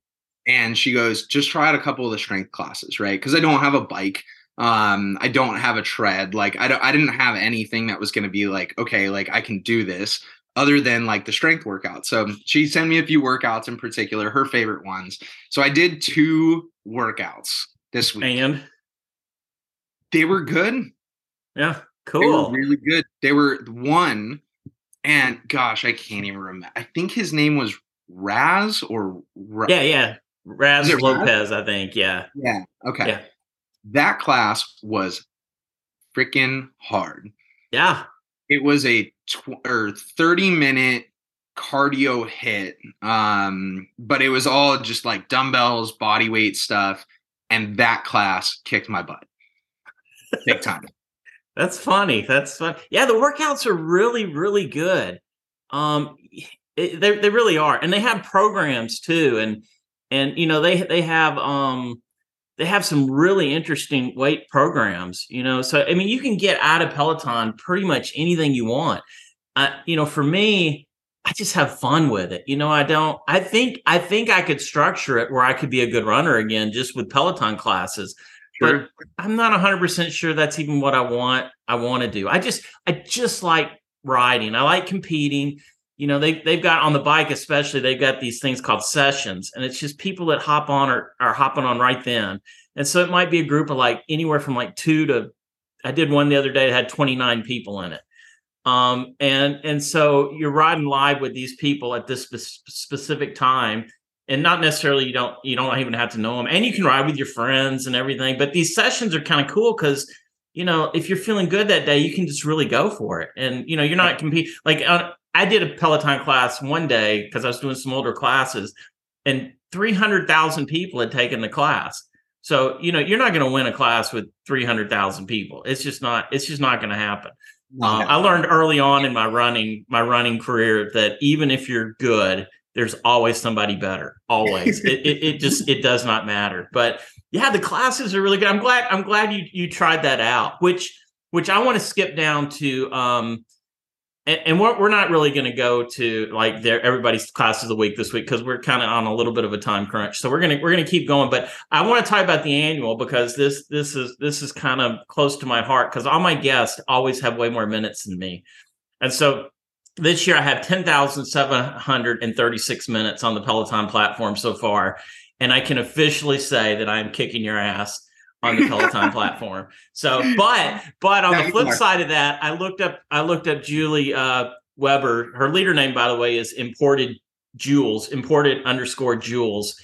and she goes, just try out a couple of the strength classes, right? Because I don't have a bike. Um, I don't have a tread. Like I don't I didn't have anything that was gonna be like, okay, like I can do this other than like the strength workout. So she sent me a few workouts in particular, her favorite ones. So I did two workouts this week. And they were good. Yeah, cool. Were really good. They were one, and gosh, I can't even remember. I think his name was Rad or yeah, yeah, Rad Lopez. Raz? I think. Yeah. Yeah. Okay. Yeah that class was freaking hard. Yeah. It was a tw- or 30 minute cardio hit. Um, but it was all just like dumbbells, body weight stuff. And that class kicked my butt big time. That's funny. That's fun. Yeah, the workouts are really, really good. Um, it, they they really are, and they have programs too, and and you know they they have um they have some really interesting weight programs, you know. So I mean, you can get out of Peloton pretty much anything you want. Uh, you know, for me, I just have fun with it. You know, I don't. I think I think I could structure it where I could be a good runner again, just with Peloton classes. Sure. But I'm not 100 percent sure that's even what I want. I want to do. I just I just like riding. I like competing you know they they've got on the bike especially they've got these things called sessions and it's just people that hop on or are hopping on right then. And so it might be a group of like anywhere from like two to i did one the other day that had 29 people in it. Um and and so you're riding live with these people at this spe- specific time and not necessarily you don't you don't even have to know them and you can ride with your friends and everything but these sessions are kind of cool because you know if you're feeling good that day you can just really go for it. And you know you're not competing like uh, I did a Peloton class one day because I was doing some older classes, and 300,000 people had taken the class. So, you know, you're not going to win a class with 300,000 people. It's just not, it's just not going to happen. No, uh, I learned early on in my running, my running career that even if you're good, there's always somebody better. Always. it, it, it, just, it does not matter. But yeah, the classes are really good. I'm glad, I'm glad you, you tried that out, which, which I want to skip down to, um, and, and we're, we're not really going to go to like their everybody's class of the week this week because we're kind of on a little bit of a time crunch. So we're gonna we're gonna keep going. But I want to talk about the annual because this this is this is kind of close to my heart because all my guests always have way more minutes than me, and so this year I have ten thousand seven hundred and thirty six minutes on the Peloton platform so far, and I can officially say that I am kicking your ass on the Peloton platform. So, but but on the flip side of that, I looked up I looked up Julie uh, Weber. Her leader name, by the way, is Imported Jules, Imported underscore Jules.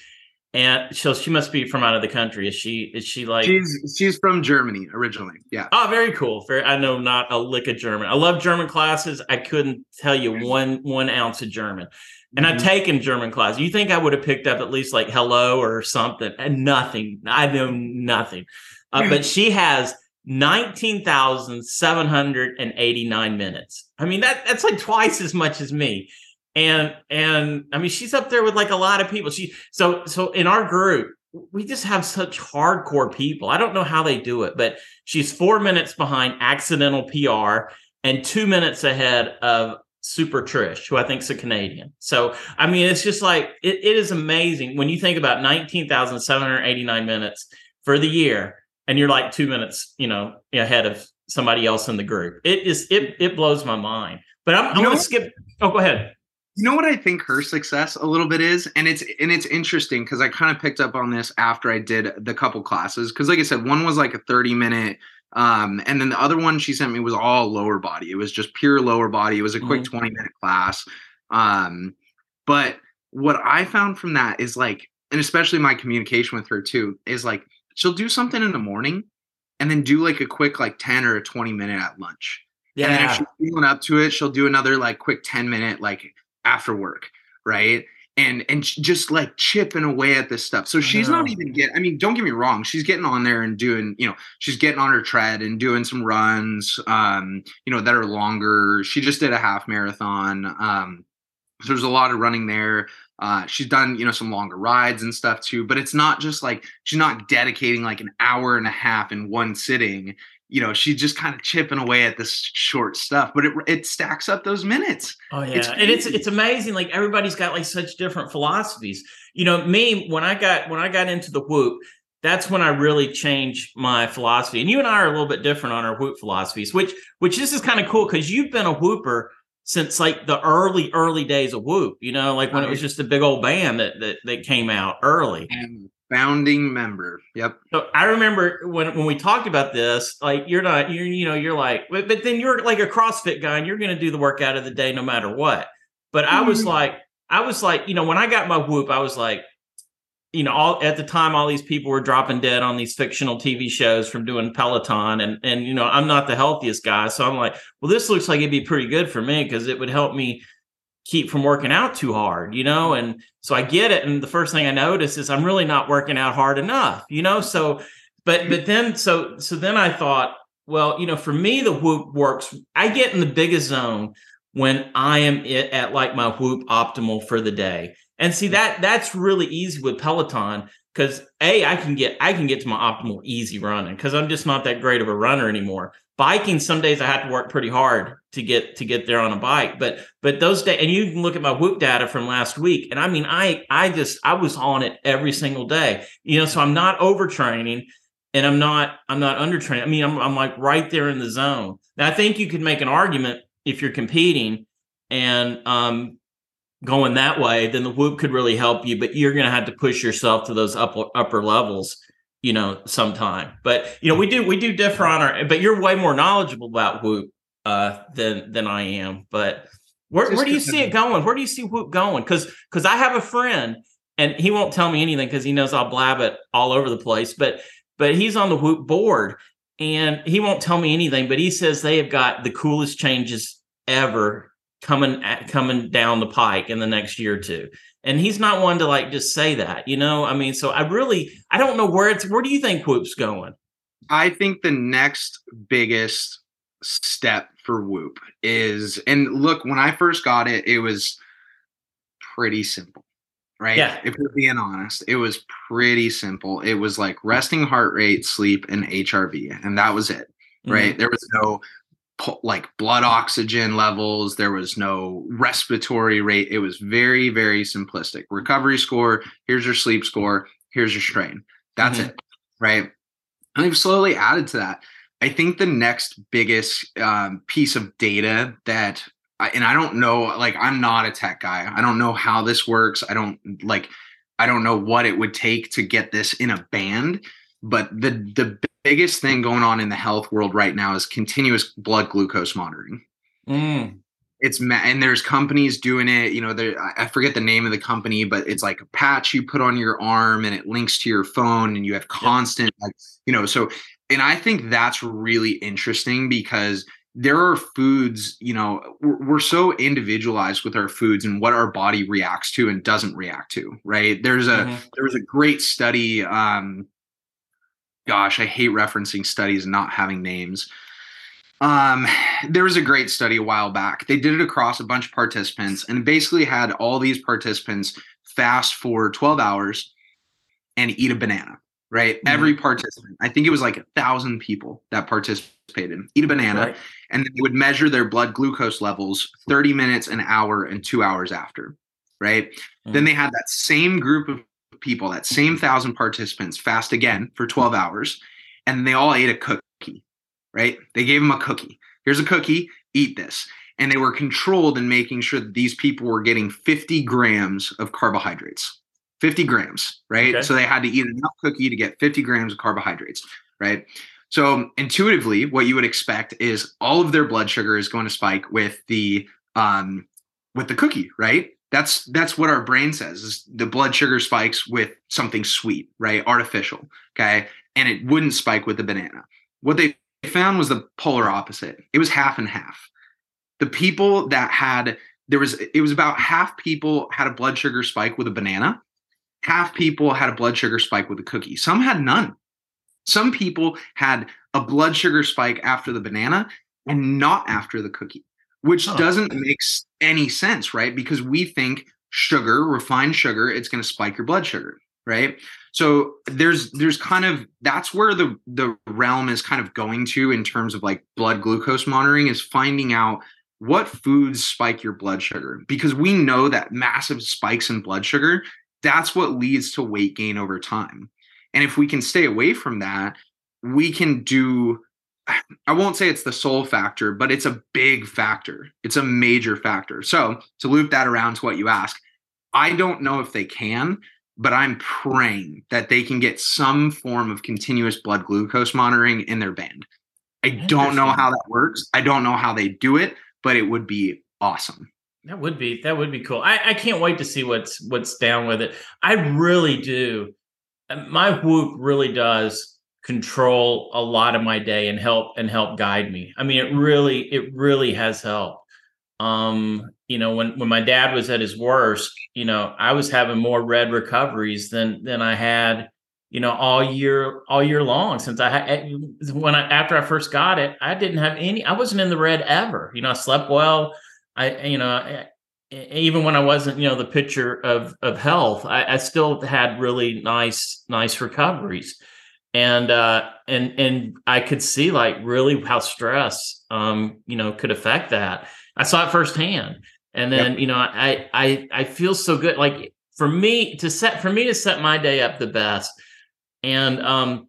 And so she must be from out of the country. Is she? Is she like? She's she's from Germany originally. Yeah. Oh, very cool. Very. I know not a lick of German. I love German classes. I couldn't tell you one one ounce of German. And mm-hmm. I've taken German class. You think I would have picked up at least like hello or something? And nothing. I know nothing. Uh, but she has 19,789 minutes. I mean, that that's like twice as much as me. And and I mean, she's up there with like a lot of people. She so so in our group, we just have such hardcore people. I don't know how they do it, but she's four minutes behind accidental PR and two minutes ahead of Super Trish, who I think is a Canadian. So, I mean, it's just like, it, it is amazing when you think about 19,789 minutes for the year, and you're like two minutes, you know, ahead of somebody else in the group. It is, it, it blows my mind. But I'm, I'm going to skip. Oh, go ahead. You know what I think her success a little bit is, and it's and it's interesting because I kind of picked up on this after I did the couple classes. Because like I said, one was like a 30 minute um, and then the other one she sent me was all lower body. It was just pure lower body. It was a quick mm-hmm. 20 minute class. Um, but what I found from that is like, and especially my communication with her too, is like she'll do something in the morning and then do like a quick like 10 or a 20 minute at lunch. Yeah. And then if she's feeling up to it, she'll do another like quick 10 minute like after work. Right and and just like chipping away at this stuff. So she's not even getting. I mean, don't get me wrong. She's getting on there and doing. You know, she's getting on her tread and doing some runs. Um, you know, that are longer. She just did a half marathon. Um, so there's a lot of running there. Uh, she's done you know some longer rides and stuff too. But it's not just like she's not dedicating like an hour and a half in one sitting you know, she's just kind of chipping away at this short stuff, but it it stacks up those minutes. Oh yeah, it's and it's it's amazing. Like everybody's got like such different philosophies. You know, me when I got when I got into the whoop, that's when I really changed my philosophy. And you and I are a little bit different on our whoop philosophies, which which this is kind of cool because you've been a whooper since like the early early days of whoop. You know, like when it was just a big old band that that, that came out early. And founding member. Yep. So I remember when when we talked about this, like you're not you're you know you're like but, but then you're like a CrossFit guy and you're going to do the workout of the day no matter what. But I was mm-hmm. like I was like you know when I got my whoop I was like you know all at the time all these people were dropping dead on these fictional TV shows from doing Peloton and and you know I'm not the healthiest guy so I'm like well this looks like it'd be pretty good for me because it would help me keep from working out too hard, you know? And so I get it. And the first thing I notice is I'm really not working out hard enough, you know? So, but, but then, so, so then I thought, well, you know, for me, the whoop works. I get in the biggest zone when I am at like my whoop optimal for the day. And see that that's really easy with Peloton because a I can get I can get to my optimal easy running because I'm just not that great of a runner anymore biking some days i had to work pretty hard to get to get there on a bike but but those days and you can look at my whoop data from last week and i mean i i just i was on it every single day you know so i'm not overtraining and i'm not i'm not undertraining i mean i'm, I'm like right there in the zone. Now i think you could make an argument if you're competing and um going that way then the whoop could really help you but you're going to have to push yourself to those upper upper levels you know, sometime. But you know, we do we do differ on our. But you're way more knowledgeable about Whoop uh, than than I am. But where, where do you see it going? Where do you see Whoop going? Because because I have a friend and he won't tell me anything because he knows I'll blab it all over the place. But but he's on the Whoop board and he won't tell me anything. But he says they have got the coolest changes ever coming at, coming down the pike in the next year or two and he's not one to like just say that you know? I mean so i really i don't know where it's where do you think whoop's going? I think the next biggest step for whoop is and look when i first got it it was pretty simple right? Yeah. If we're being honest it was pretty simple. It was like resting heart rate sleep and hrv and that was it right? Mm-hmm. there was no like blood oxygen levels. There was no respiratory rate. It was very, very simplistic. Recovery score. Here's your sleep score. Here's your strain. That's mm-hmm. it. Right. And they've slowly added to that. I think the next biggest um, piece of data that, I, and I don't know, like I'm not a tech guy. I don't know how this works. I don't like, I don't know what it would take to get this in a band. But the the biggest thing going on in the health world right now is continuous blood glucose monitoring. Mm. It's and there's companies doing it. You know, there I forget the name of the company, but it's like a patch you put on your arm and it links to your phone, and you have constant, yep. like you know. So, and I think that's really interesting because there are foods you know we're, so individualized with our foods and what our body reacts to and doesn't react to right there's a mm-hmm. there was a great study um gosh, I hate referencing studies and not having names. Um, there was a great study a while back. They did it across a bunch of participants and basically had all these participants fast for 12 hours and eat a banana, right? Mm-hmm. Every participant, I think it was like a thousand people that participated, eat a banana, right. and they would measure their blood glucose levels 30 minutes, an hour, and two hours after, right? Mm-hmm. Then they had that same group of people, that same thousand participants, fast again for 12 hours, and they all ate a cookie, right? They gave them a cookie. Here's a cookie, eat this. And they were controlled in making sure that these people were getting 50 grams of carbohydrates. 50 grams, right? Okay. So they had to eat enough cookie to get 50 grams of carbohydrates, right? So intuitively, what you would expect is all of their blood sugar is going to spike with the um with the cookie, right? That's that's what our brain says is the blood sugar spikes with something sweet, right? Artificial. Okay. And it wouldn't spike with the banana. What they found was the polar opposite. It was half and half. The people that had there was it was about half people had a blood sugar spike with a banana, half people had a blood sugar spike with a cookie. Some had none. Some people had a blood sugar spike after the banana and not after the cookie which huh. doesn't make any sense, right? Because we think sugar, refined sugar, it's going to spike your blood sugar, right? So there's there's kind of that's where the the realm is kind of going to in terms of like blood glucose monitoring is finding out what foods spike your blood sugar because we know that massive spikes in blood sugar that's what leads to weight gain over time. And if we can stay away from that, we can do I won't say it's the sole factor, but it's a big factor. It's a major factor. So, to loop that around to what you ask, I don't know if they can, but I'm praying that they can get some form of continuous blood glucose monitoring in their band. I don't know how that works. I don't know how they do it, but it would be awesome. That would be that would be cool. I, I can't wait to see what's what's down with it. I really do. Uh, my whoop really does control a lot of my day and help and help guide me. I mean, it really, it really has helped. Um, you know, when when my dad was at his worst, you know, I was having more red recoveries than than I had, you know, all year all year long since I had when I after I first got it, I didn't have any. I wasn't in the red ever. You know, I slept well. I you know. Eh, even when I wasn't, you know, the picture of of health, I, I still had really nice, nice recoveries and uh and and i could see like really how stress um you know could affect that. I saw it firsthand. And then yep. you know i i i feel so good. Like for me to set for me to set my day up the best and um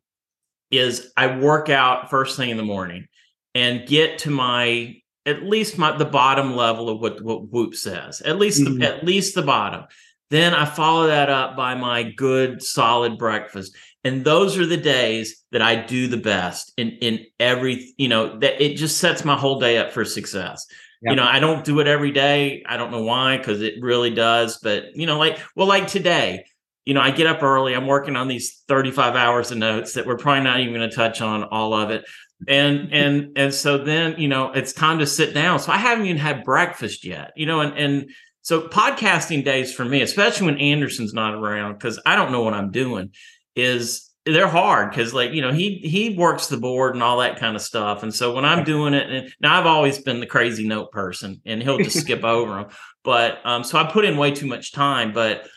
is i work out first thing in the morning and get to my at least my the bottom level of what what whoop says at least mm-hmm. the, at least the bottom. Then i follow that up by my good solid breakfast and those are the days that I do the best in in every you know that it just sets my whole day up for success. Yep. You know, I don't do it every day. I don't know why because it really does, but you know, like well, like today, you know, I get up early. I'm working on these 35 hours of notes that we're probably not even going to touch on all of it. And and and so then, you know, it's time to sit down. So I haven't even had breakfast yet. You know, and and so podcasting days for me, especially when Anderson's not around, because I don't know what I'm doing is they're hard because like you know he he works the board and all that kind of stuff. And so when i'm doing it and now i've always been the crazy note person and he'll just skip over them but um so i put in way too much time but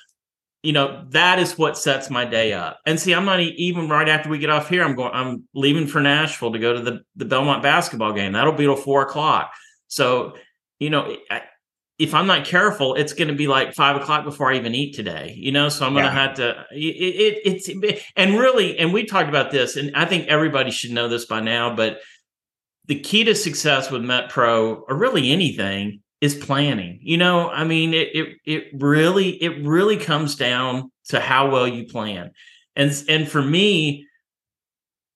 you know that is what sets my day up. And see i'm not even right after we get off here i'm going i'm leaving for nashville to go to the, the belmont basketball game. That'll be till four o'clock. So you know if i'm not careful it's going to be like five o'clock before i even eat today you know so i'm going to have to it, it, it's and really and we talked about this and i think everybody should know this by now but the key to success with Met Pro or really anything is planning. You know, I mean, it it it really it really comes down to how well you plan. And and for me,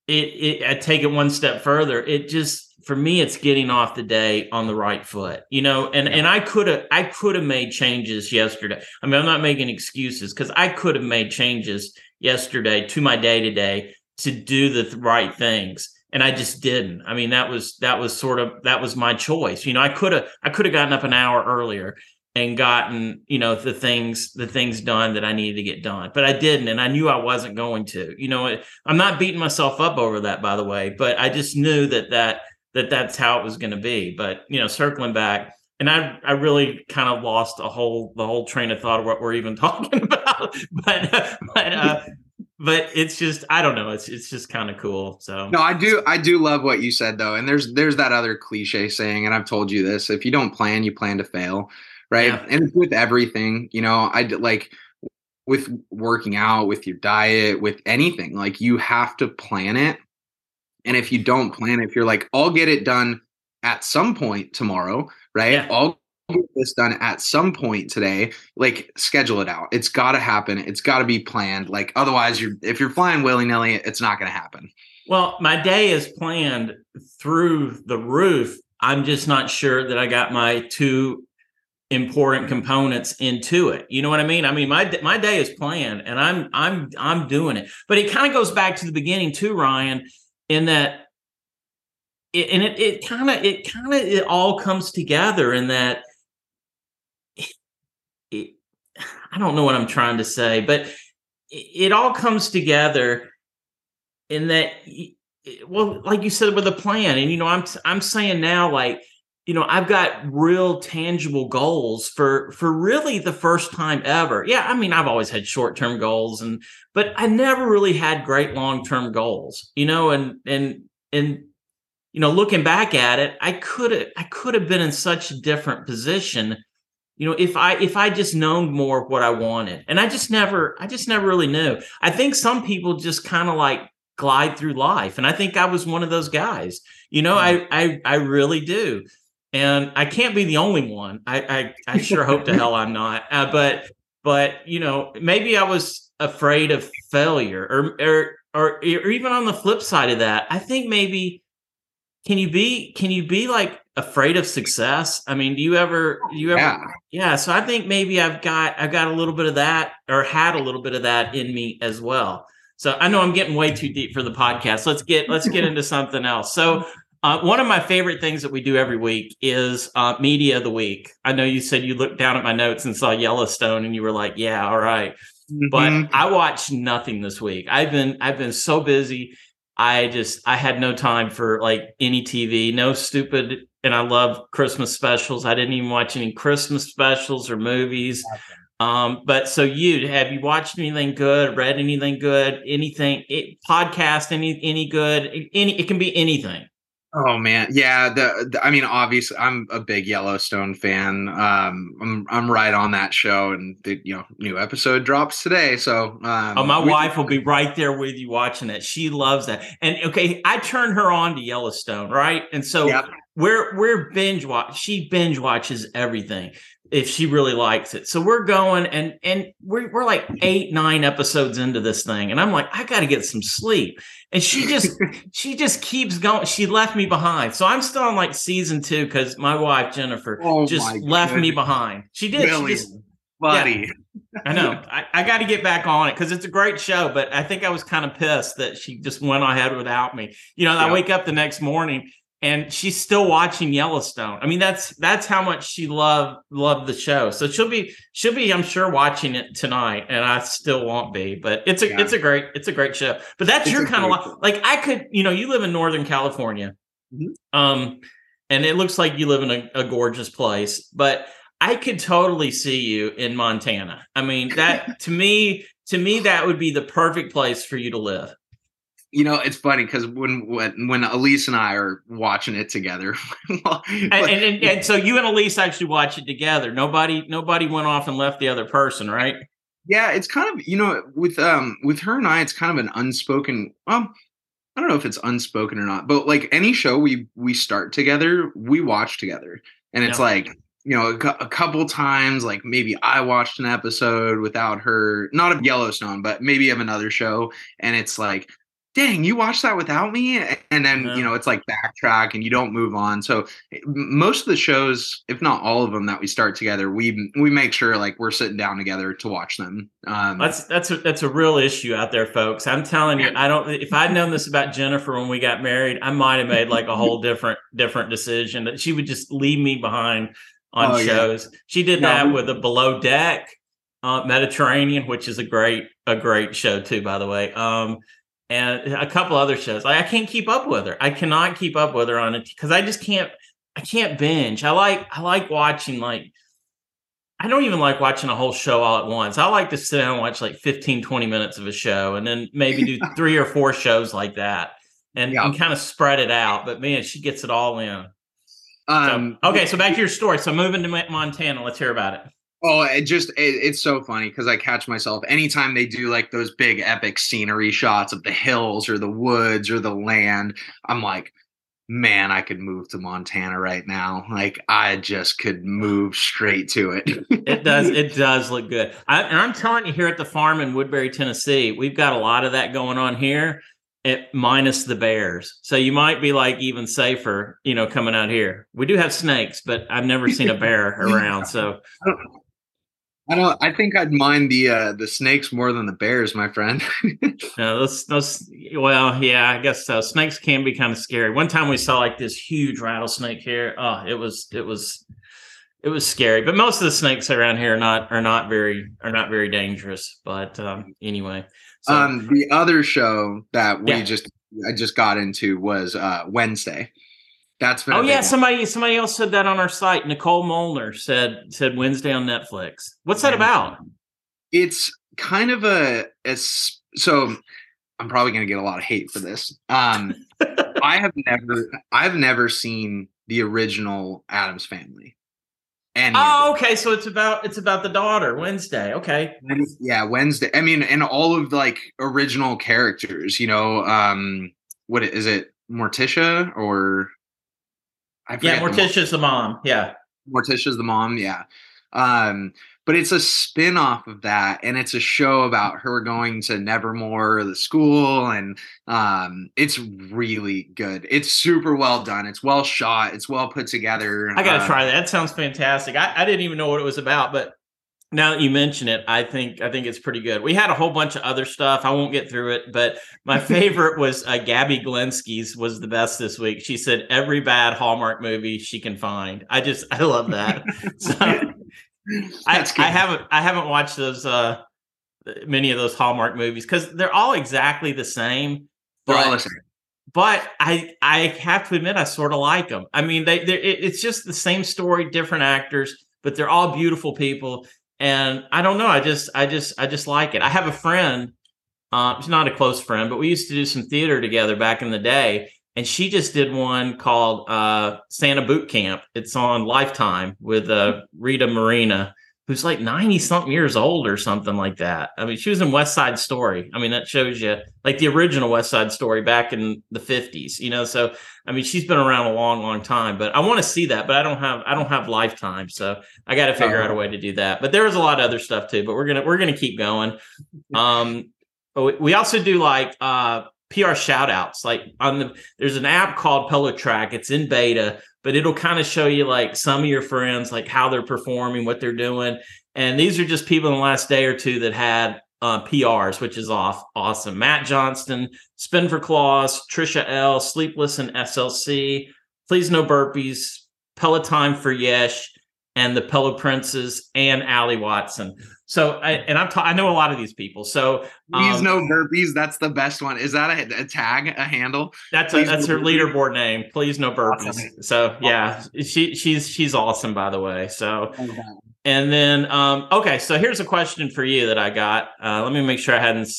it it I take it one step further. It just for me, it's getting off the day on the right foot. You know, and yeah. and I could have I could have made changes yesterday. I mean, I'm not making excuses because I could have made changes yesterday to my day to day to do the right things and I just didn't. I mean, that was that was sort of that was my choice. You know, I could have I could have gotten up an hour earlier and gotten you know the things the things done that I needed to get done, but I didn't, and I knew I wasn't going to. You know, I'm not beating myself up over that, by the way, but I just knew that that that that's how it was going to be. But you know, circling back. And I, I really kind of lost a whole the whole train of thought of what we're even talking about. but but uh, but it's just I don't know. It's it's just kind of cool. So no, I do I do love what you said though, and there's there's that other cliche saying, and I've told you this: if you don't plan, you plan to fail, right? Yeah. And with everything, you know, I like with working out, with your diet, with anything, like you have to plan it. And if you don't plan it, if you're like, I'll get it done at some point tomorrow, right? Yeah. I'll get this done at some point today like schedule it out. It's got to happen. It's got to be planned. Like otherwise you're if you're flying willy-nilly it's not going to happen. Well my day is planned through the roof. I'm just not sure that i got my two important components into it. You know what i mean? I mean my my day is planned and i'm i'm i'm doing it. But it kind of goes back to the beginning too ryan in that it, and it kind of it kind of it all comes together in that it, I don't know what I'm trying to say, but it, it all comes together in that well like you said with a plan and you know i'm i'm saying now like you know i've got real tangible goals for for really the first time ever. Yeah i mean i've always had short-term goals and but i never really had great long-term goals you know and and and you know looking back at it i could have i could have been in such a different position you know if i if i just known more what i wanted. And i just never i just never really knew. I think some people just kind of like glide through life and i think i was one of those guys you know mm-hmm. I, I i really do and i can't be the only one i i, I sure hope to hell i'm not uh, but but you know maybe i was afraid of failure or or or, or even on the flip side of that i think maybe can you be can you be like afraid of success? I mean, do you ever do you ever yeah. yeah, so I think maybe I've got I've got a little bit of that or had a little bit of that in me as well. So I know I'm getting way too deep for the podcast. Let's get let's get into something else. So uh, one of my favorite things that we do every week is uh, media of the week. I know you said you looked down at my notes and saw Yellowstone, and you were like, "Yeah, all right." mm-hmm. But I watched nothing this week. I've been I've been so busy. I just I had no time for like any TV, no stupid and I love Christmas specials. I didn't even watch any Christmas specials or movies. Um, but so you have you watched anything good, read anything good, anything it, podcast any any good, any it can be anything. Oh man, yeah. The, the, I mean, obviously, I'm a big Yellowstone fan. Um, I'm I'm right on that show, and the you know new episode drops today. So, um, oh, my wife will be right there with you watching it. She loves that. And okay, I turned her on to Yellowstone, right? And so yep we're we're binge watch. She binge watches everything if she really likes it. So we're going and and we're we're like eight nine episodes into this thing, and I'm like, I got to get some sleep. And she just she just keeps going. She left me behind, so I'm still on like season two because my wife Jennifer oh just left goodness. me behind. She did. Really? She just, buddy. Yeah, I know. I, I got to get back on it because it's a great show. But I think I was kind of pissed that she just went ahead without me. You know, I wake up the next morning and she's still watching Yellowstone. I mean, that's that's how much she loved loved the show. So she'll be she'll be, I'm sure, watching it tonight, and I still won't be. But it's a yeah. it's a great it's a great show. But that's it's your kind of like, like I could, you know, you live in Northern California, mm-hmm. um, and it looks like you live in a, a gorgeous place. But I could totally see you in Montana. I mean, that to me, to me, that would be the perfect place for you to live. You know, it's funny because when when when Elise and I are watching it together, well, and, and, and, and so you and Elise actually watch it together. Nobody nobody went off and left the other person, right? Yeah, it's kind of you know with um with her and I, it's kind of an unspoken. Um, I don't know if it's unspoken or not, but like any show we we start together, we watch together, and it's yeah. like you know a, a, couple times like maybe i watched an episode without her not of yellowstone but maybe of another show and it's like dang you watched that without me and then yeah. you know it's like backtrack and you don't move on so most of the shows if not all of them that we start together we we make sure like we're sitting down together to watch them um, that's that's a, that's a real issue out there folks i'm telling you i don't if i'd known this about jennifer when we got married i might have made like a whole different different decision that she would just leave me behind on oh, shows. Yeah. She did that with a Below Deck, uh, Mediterranean, which is a great a great show too, by the way. Um, and a couple other shows. I, I can't keep up with her. I cannot keep up with her on it because I just can't. I can't binge. I like I like watching like. I don't even like watching a whole show all at once. I like to sit down and watch like 15, 20 minutes of a show and then maybe do three or four shows like that and, yeah. and kind of spread it out. But man, she gets it all in. Um, so, okay, so back to your story. So moving to Montana, let's hear about it. Oh, it just it, it's so funny because I catch myself anytime they do like those big epic scenery shots of the hills or the woods or the land. I'm like, man, I could move to Montana right now. Like I just could move straight to it. it does. It does look good. I, and I'm telling you, here at the farm in Woodbury, Tennessee, we've got a lot of that going on here it minus the bears. So you might be like even safer, you know, coming out here. We do have snakes, but I've never seen a bear around. So I don't I think I'd mind the uh the snakes more than the bears, my friend. no, those those well, yeah, I guess so. Snakes can be kind of scary. One time we saw like this huge rattlesnake here. Oh, it was it was it was scary. But most of the snakes around here are not are not very are not very dangerous. But um anyway. So, um, the other show that we yeah. just I just got into was uh, Wednesday. That's been oh yeah, one. somebody somebody else said that on our site. Nicole Molnar said said Wednesday on Netflix. What's that about? It's kind of a, a so I'm probably going to get a lot of hate for this. Um, I have never I've never seen the original Addams Family. And oh, okay. So it's about it's about the daughter Wednesday. Okay. Yeah, Wednesday. I mean, and all of like original characters. You know, um, what is it? Morticia or yeah, Morticia's the mom. the mom. Yeah, Morticia's the mom. Yeah. Um, but it's a spin-off of that and it's a show about her going to nevermore the school and um, it's really good it's super well done it's well shot it's well put together i gotta uh, try that that sounds fantastic I, I didn't even know what it was about but now that you mention it, I think I think it's pretty good. We had a whole bunch of other stuff. I won't get through it, but my favorite was uh, Gabby Glensky's was the best this week. She said every bad Hallmark movie she can find. I just I love that. so I, I, haven't I haven't watched those uh many of those Hallmark movies because they're all exactly the same. But, the. But I I have to admit I sort of like them. I mean they they it's just the same story, different actors, but they're all beautiful people. And I don't know. I just I just I just like it. I have a friend. Uh, she's not a close friend, but we used to do some theater together back in the day and she just did one called uh, Santa Boot Camp. It's on Lifetime with uh, Rita Moreno, who's like 90 something years old or something like that. I mean, she was in West Side Story. I mean, that shows you like the original West Side Story back in the 50s, you know. So, I mean, she's been around a long, long time, but I want to see that, but I don't have I don't have Lifetime, so I got to figure out a way to do that. But there is a lot of other stuff too, but we're going to we're going to keep going. Um we also do like uh PR shout outs. Like on the there's an app called Pillow Track. It's in beta, but it'll kind of show you like some of your friends, like how they're performing, what they're doing. And these are just people in the last day or two that had uh, PRs, which is off awesome. Matt Johnston, Spin for Claws, Trisha L, Sleepless and SLC, Please No Burpees, Peloton for Yesh, and the Pillow Princes and Allie Watson. So, I, and I'm ta- I know a lot of these people. So, please um, no burpees. That's the best one. Is that a, a tag, a handle? That's a, that's her leaderboard name. Please no burpees. Awesome. So, yeah, she she's she's awesome by the way. So, and then um, okay, so here's a question for you that I got. Uh, let me make sure I hadn't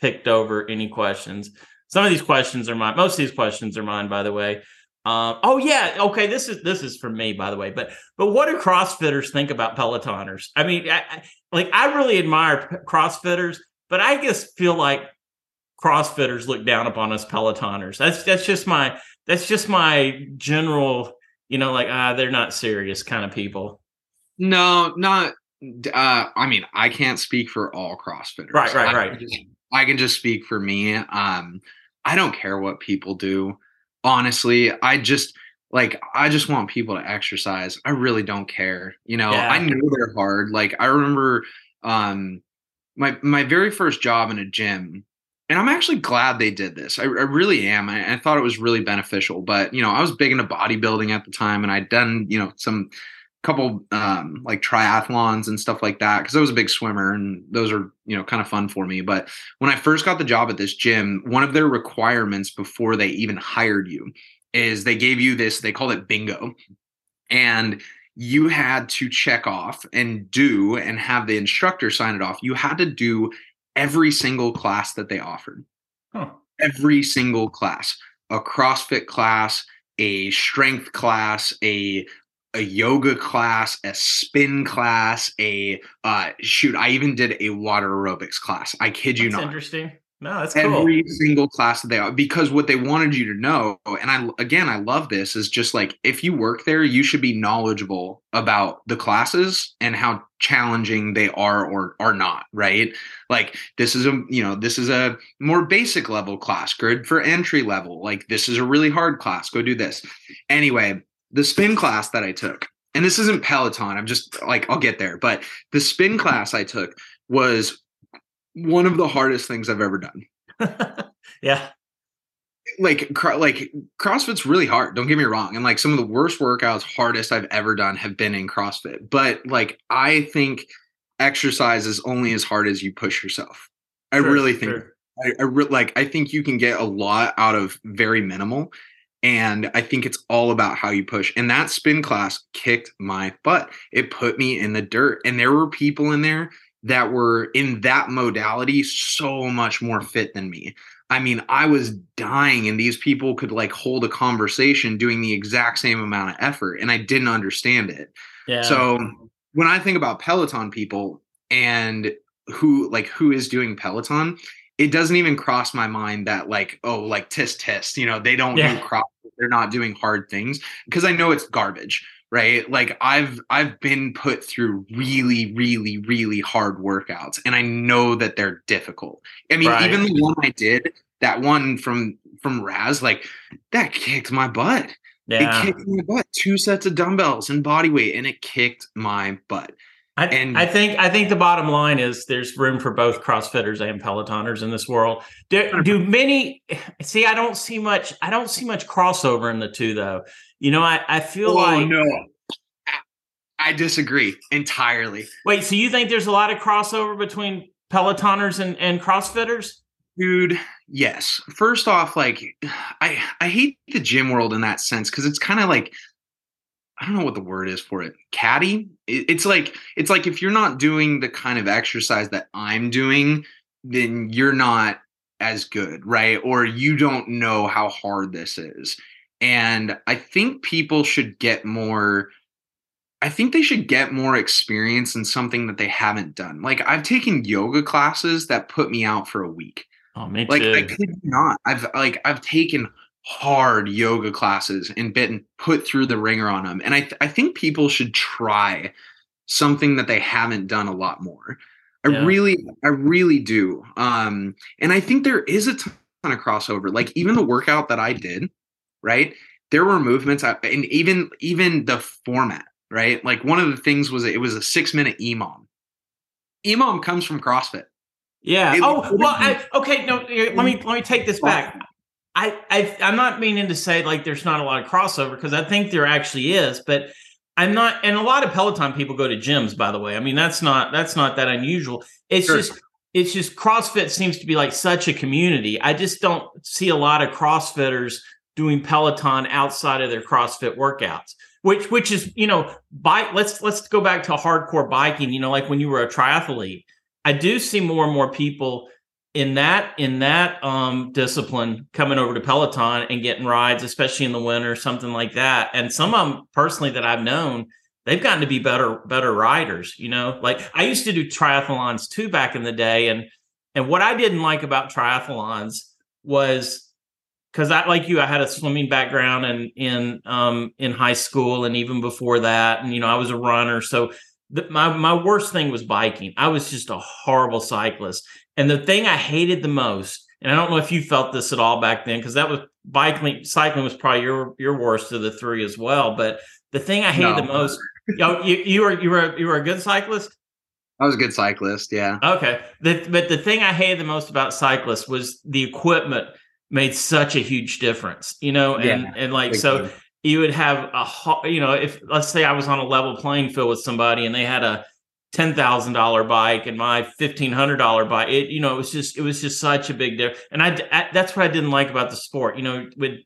picked over any questions. Some of these questions are mine. Most of these questions are mine, by the way. Um, oh yeah, okay. This is this is for me, by the way. But but what do CrossFitters think about Pelotoners? I mean, I, I, like I really admire CrossFitters, but I just feel like CrossFitters look down upon us Pelotoners. That's that's just my that's just my general, you know, like ah, they're not serious kind of people. No, not. Uh, I mean, I can't speak for all CrossFitters. Right, right, right. I can just, I can just speak for me. Um, I don't care what people do. Honestly, I just like I just want people to exercise. I really don't care. You know, yeah. I know they're hard. Like I remember um my my very first job in a gym and I'm actually glad they did this. I, I really am. I, I, thought it was really beneficial. But you know, I was big into bodybuilding at the time, and I'd done you know some couple um, like triathlons and stuff like that because I was a big swimmer and those are you know kind of fun for me. But when I first got the job at this gym, one of their requirements before they even hired you is they gave you this they called it bingo, and you had to check off and do and have the instructor sign it off. You had to do every single class that they offered. Huh. Every single class, a CrossFit class, a strength class, a a yoga class, a spin class, a uh, shoot. I even did a water aerobics class. I kid you that's not. Interesting. No, that's every cool. single class that they are because what they wanted you to know, and I again I love this is just like if you work there, you should be knowledgeable about the classes and how challenging they are or are not. Right? Like this is a you know this is a more basic level class, good for entry level. Like this is a really hard class. Go do this. Anyway, the spin class that I took, and this isn't Peloton, I'm just like, I'll get there, but the spin class I took was one of the hardest things I've ever done. yeah. Like like CrossFit's really hard. Don't get me wrong. And like some of the worst workouts, hardest I've ever done have been in CrossFit. But like I think exercise is only as hard as you push yourself. I sure, really think sure. I, I re- like I think you can get a lot out of very minimal. And I think it's all about how you push. And that spin class kicked my butt. It put me in the dirt. And there were people in there that were in that modality so much more fit than me. I mean, I was dying, and these people could like hold a conversation doing the exact same amount of effort, and I didn't understand it. Yeah. So when I think about Peloton people and who like who is doing Peloton, it doesn't even cross my mind that like oh like test test you know they don't yeah. do cross they're not doing hard things because i know it's garbage right like i've i've been put through really really really hard workouts and i know that they're difficult i mean right. even the one i did that one from from Rad like that kicked my butt yeah. it kicked my butt two sets of dumbbells and body weight and it kicked my butt I, and I think I think the bottom line is there's room for both CrossFitters and Pelotoners in this world. Do, do many see? I don't see much. I don't see much crossover in the two, though. You know, I I feel oh, like no. I disagree entirely. Wait, so you think there's a lot of crossover between Pelotoners and, and CrossFitters? Dude, yes. First off, like I I hate the gym world in that sense because it's kind of like I don't know what the word is for it. Caddy. It's like it's like if you're not doing the kind of exercise that I'm doing, then you're not as good, right? Or you don't know how hard this is. And I think people should get more I think they should get more experience in something that they haven't done. Like I've taken yoga classes that put me out for a week. Oh, me like too. I could not. I've like I've taken hard yoga classes and been put through the wringer on them. And I, th- I think people should try something that they haven't done a lot more. I yeah. really, I really do. Um, and I think there is a ton of crossover. Like even the workout that I did, right? There were movements, I, and even even the format, right? Like one of the things was it was a six minute EMOM. EMOM comes from CrossFit. Yeah. It, oh well. I, okay. No. Let me let me take this back. I, I I'm not meaning to say like there's not a lot of crossover because I think there actually is, but I'm not, and a lot of Peloton people go to gyms. By the way, I mean that's not that's not that unusual. It's sure. just it's just CrossFit seems to be like such a community. I just don't see a lot of CrossFitters doing Peloton outside of their CrossFit workouts. Which which is you know bike. Let's let's go back to hardcore biking. You know, like when you were a triathlete, I do see more and more people in that in that um discipline coming over to peloton and getting rides especially in the winter something like that. And some of them personally that i've known they've gotten to be better better riders you know? Like i used to do triathlons too back in the day and and what i didn't like about triathlons was because i like you i had a swimming background and in um in high school and even before that and you know i was a runner. So the, my my worst thing was biking. I was just a horrible cyclist and the thing I hated the most, and I don't know if you felt this at all back then, because that was biking, cycling was probably your your worst of the three as well. But the thing I hated no. the most, you, know, you, you were you were you were a good cyclist. I was a good cyclist, yeah. Okay, the, but the thing I hated the most about cyclists was the equipment made such a huge difference, you know, and yeah, and like so. Good. You would have a, you know, if let's say I was on a level playing field with somebody and they had a ten thousand dollar bike and my fifteen hundred dollar bike. It you know it was just it was just such a big difference. And I, I, that's what I didn't like about the sport. You know with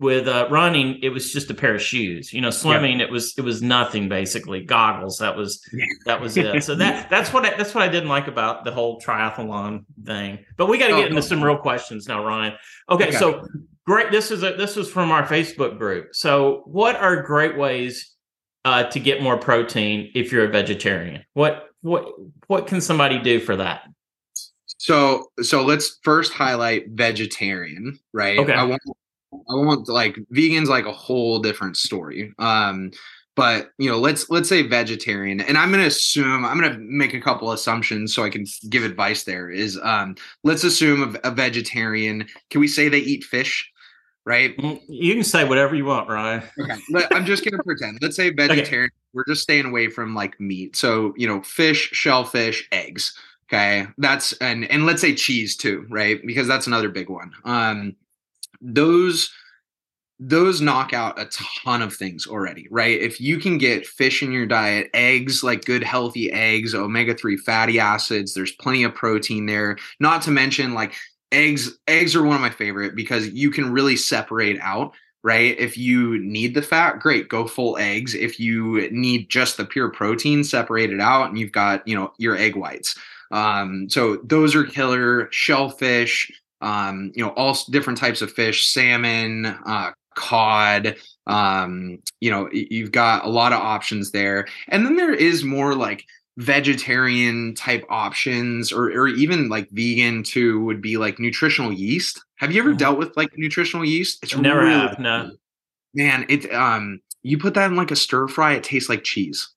with uh, running it was just a pair of shoes. You know swimming yeah. it was it was nothing basically goggles. That was that was it. So that that's what I, that's what I didn't like about the whole triathlon thing. But we got to get oh, into some real questions now, Ryan. Okay, okay, so great. This is a this was from our Facebook group. So what are great ways uh, to get more protein if you're a vegetarian? What what what can somebody do for that? So so let's first highlight vegetarian, right? Okay. I want I want like vegans like a whole different story. Um but you know let's let's say vegetarian and i'm going to assume i'm going to make a couple assumptions so i can give advice there is um let's assume a, a vegetarian can we say they eat fish right? Mm, you can say whatever you want, Ryan. Okay, I'm just gonna pretend. Let's say vegetarian. Okay. We're just staying away from like meat. So you know, fish, shellfish, eggs. Okay, that's and and let's say cheese too, right? Because that's another big one. Um, those those knock out a ton of things already, right? If you can get fish in your diet, eggs, like good healthy eggs, omega 3 fatty acids, there's plenty of protein there. Not to mention, like eggs eggs are one of my favorite because you can really separate out right? If you need the fat great go full eggs. If you need just the pure protein separate it out and you've got you know your egg whites. Um, so those are killer. Shellfish um, you know all different types of fish salmon uh, cod um, you know you've got a lot of options there. And then there is more like vegetarian type options or, or even like vegan too would be like nutritional yeast. Have you ever mm-hmm. dealt with like nutritional yeast? It's never really, have, no. Man, it um you put that in like a stir fry, it tastes like cheese.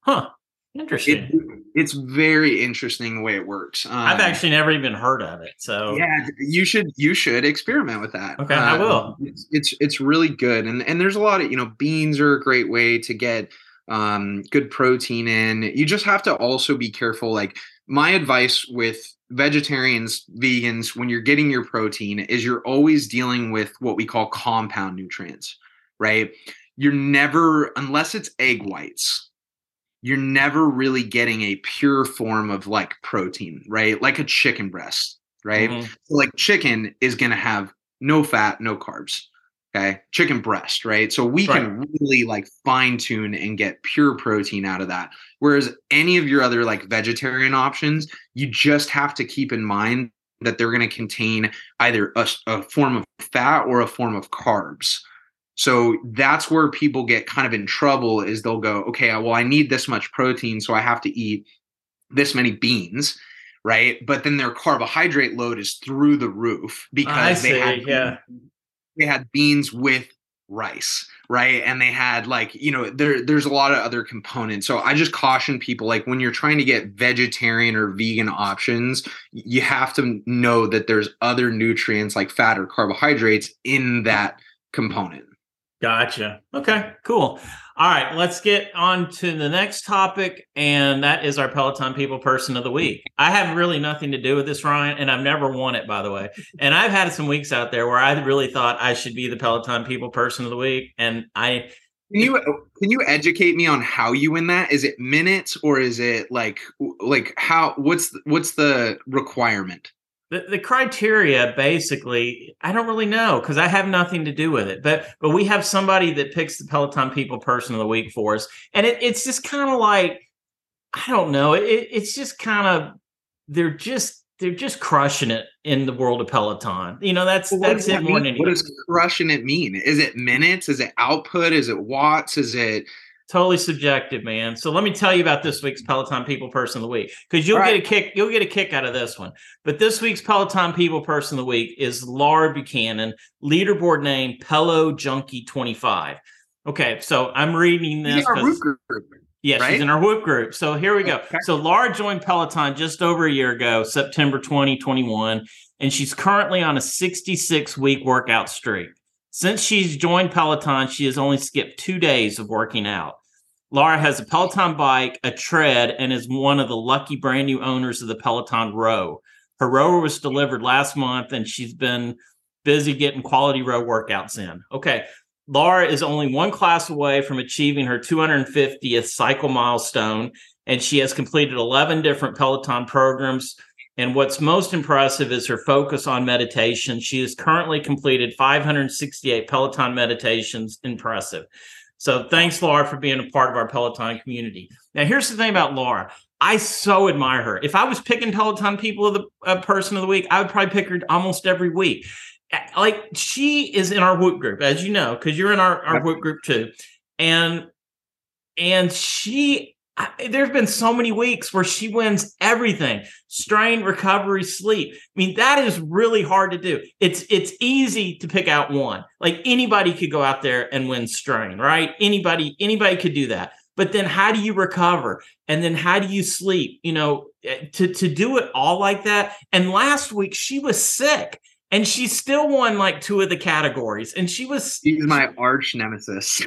Huh. Interesting. It, it's very interesting the way it works. Um, I've actually never even heard of it. So yeah, you should you should experiment with that. Okay, I will. Um, it's, it's it's really good, and and there's a lot of you know beans are a great way to get um, good protein in. You just have to also be careful. Like my advice with vegetarians, vegans, when you're getting your protein, is you're always dealing with what we call compound nutrients, right? You're never, unless it's egg whites, you're never really getting a pure form of like protein, right? Like a chicken breast, right? Mm-hmm. So like chicken is going to have no fat, no carbs. Okay. Chicken breast, right? So we right. can really like fine tune and get pure protein out of that. Whereas any of your other like vegetarian options, you just have to keep in mind that they're going to contain either a, a, form of fat or a form of carbs. So that's where people get kind of in trouble is they'll go, okay, uh, well, I need this much protein, so I have to eat this many beans right? But then their carbohydrate load is through the roof because they had yeah they had beans with rice right? And they had like you know there there's a lot of other components. So i just caution people like when you're trying to get vegetarian or vegan options you have to know that there's other nutrients like fat or carbohydrates in that component Gotcha. Okay, cool. All right, let's get on to the next topic, and that is our Peloton People Person of the Week. I have really nothing to do with this, Ryan, and I've never won it, by the way. And I've had some weeks out there where I really thought I should be the Peloton People Person of the Week, and I Can you can you educate me on how you win that? Is it minutes or is it like like how what's what's the requirement? The, the criteria basically i don't really know because i have nothing to do with it but but we have somebody that picks the peloton people person of the week for us and it, it's just kind of like i don't know it, it's just kind of they're just they're just crushing it in the world of peloton you know that's well, that's it that more than what does crushing it mean? Is it minutes? Is it output? Is it watts? Is it totally subjective, man. So let me tell you about this week's Peloton People Person of the Week because you'll right. get a kick. You'll get a kick out of this one. But this week's Peloton People Person of the Week is Laura Buchanan, leaderboard name Pelo Junkie twenty five. Okay, so I'm reading this. Yeah, right? she's in our whoop group. So here we go. Okay. So Laura joined Peloton just over a year ago, September 2021, and she's currently on a 66 week workout streak. Since she's joined Peloton, she has only skipped two days of working out. Laura has a Peloton bike, a tread, and is one of the lucky brand new owners of the Peloton row. Her rower was delivered last month, and she's been busy getting quality row workouts in. Okay. Laura is only one class away from achieving her 250th cycle milestone, and she has completed 11 different Peloton programs and what's most impressive is her focus on meditation. She has currently completed 568 Peloton meditations. Impressive. So thanks, Laura, for being a part of our Peloton community. Now, here's the thing about Laura. I so admire her. If I was picking Peloton people of the uh, person of the week, I would probably pick her almost every week. Like she is in our whoop group, as you know, because you're in our, our whoop group too. And and she I, there's been so many weeks where she wins everything. Strain recovery sleep. I mean that is really hard to do. It's it's easy to pick out one. Like anybody could go out there and win strain right? Anybody anybody could do that. But then how do you recover? And then how do you sleep? You know eh, to to do it all like that. And last week she was sick and she still won like two of the categories. And she was she's my arch nemesis.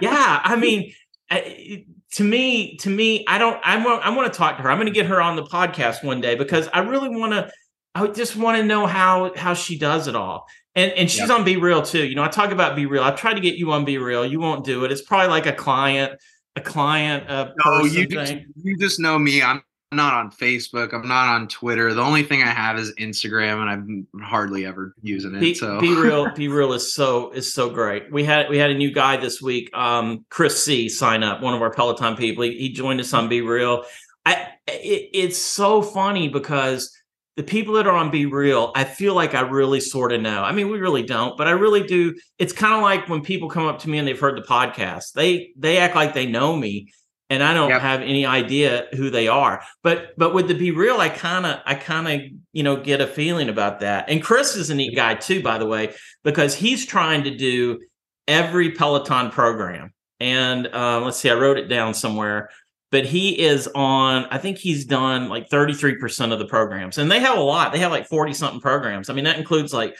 Yeah i mean I, to me, to me, I don't. I want. I want to talk to her. I'm going to get her on the podcast one day because I really want to. I just want to know how how she does it all. And and she's yep. on BeReal too. You know, I talk about BeReal. I tried to get you on BeReal. You won't do it. It's probably like a client, a client. Uh, no, you just, you just know me. I'm not on Facebook. I'm not on Twitter. The only thing I have is Instagram, and I'm hardly ever using it. Be, so Be Real is so is so great. We had we had a new guy this week. Um, Chris C. sign up. One of our Peloton people. He, he joined us on BeReal. I it, it's so funny because the people that are on BeReal, I feel like I really sort of know. I mean, we really don't, but I really do. It's kind of like when people come up to me and they've heard the podcast. They they act like they know me and I don't yep. have any idea who they are. But but with the BeReal, I kind of I kind of you know get a feeling about that. And Chris is a neat guy too, by the way, because he's trying to do every Peloton program. And uh, let's see, I wrote it down somewhere. But he is on. I think he's done like thirty three percent of the programs, and they have a lot. They have like forty something programs. I mean, that includes like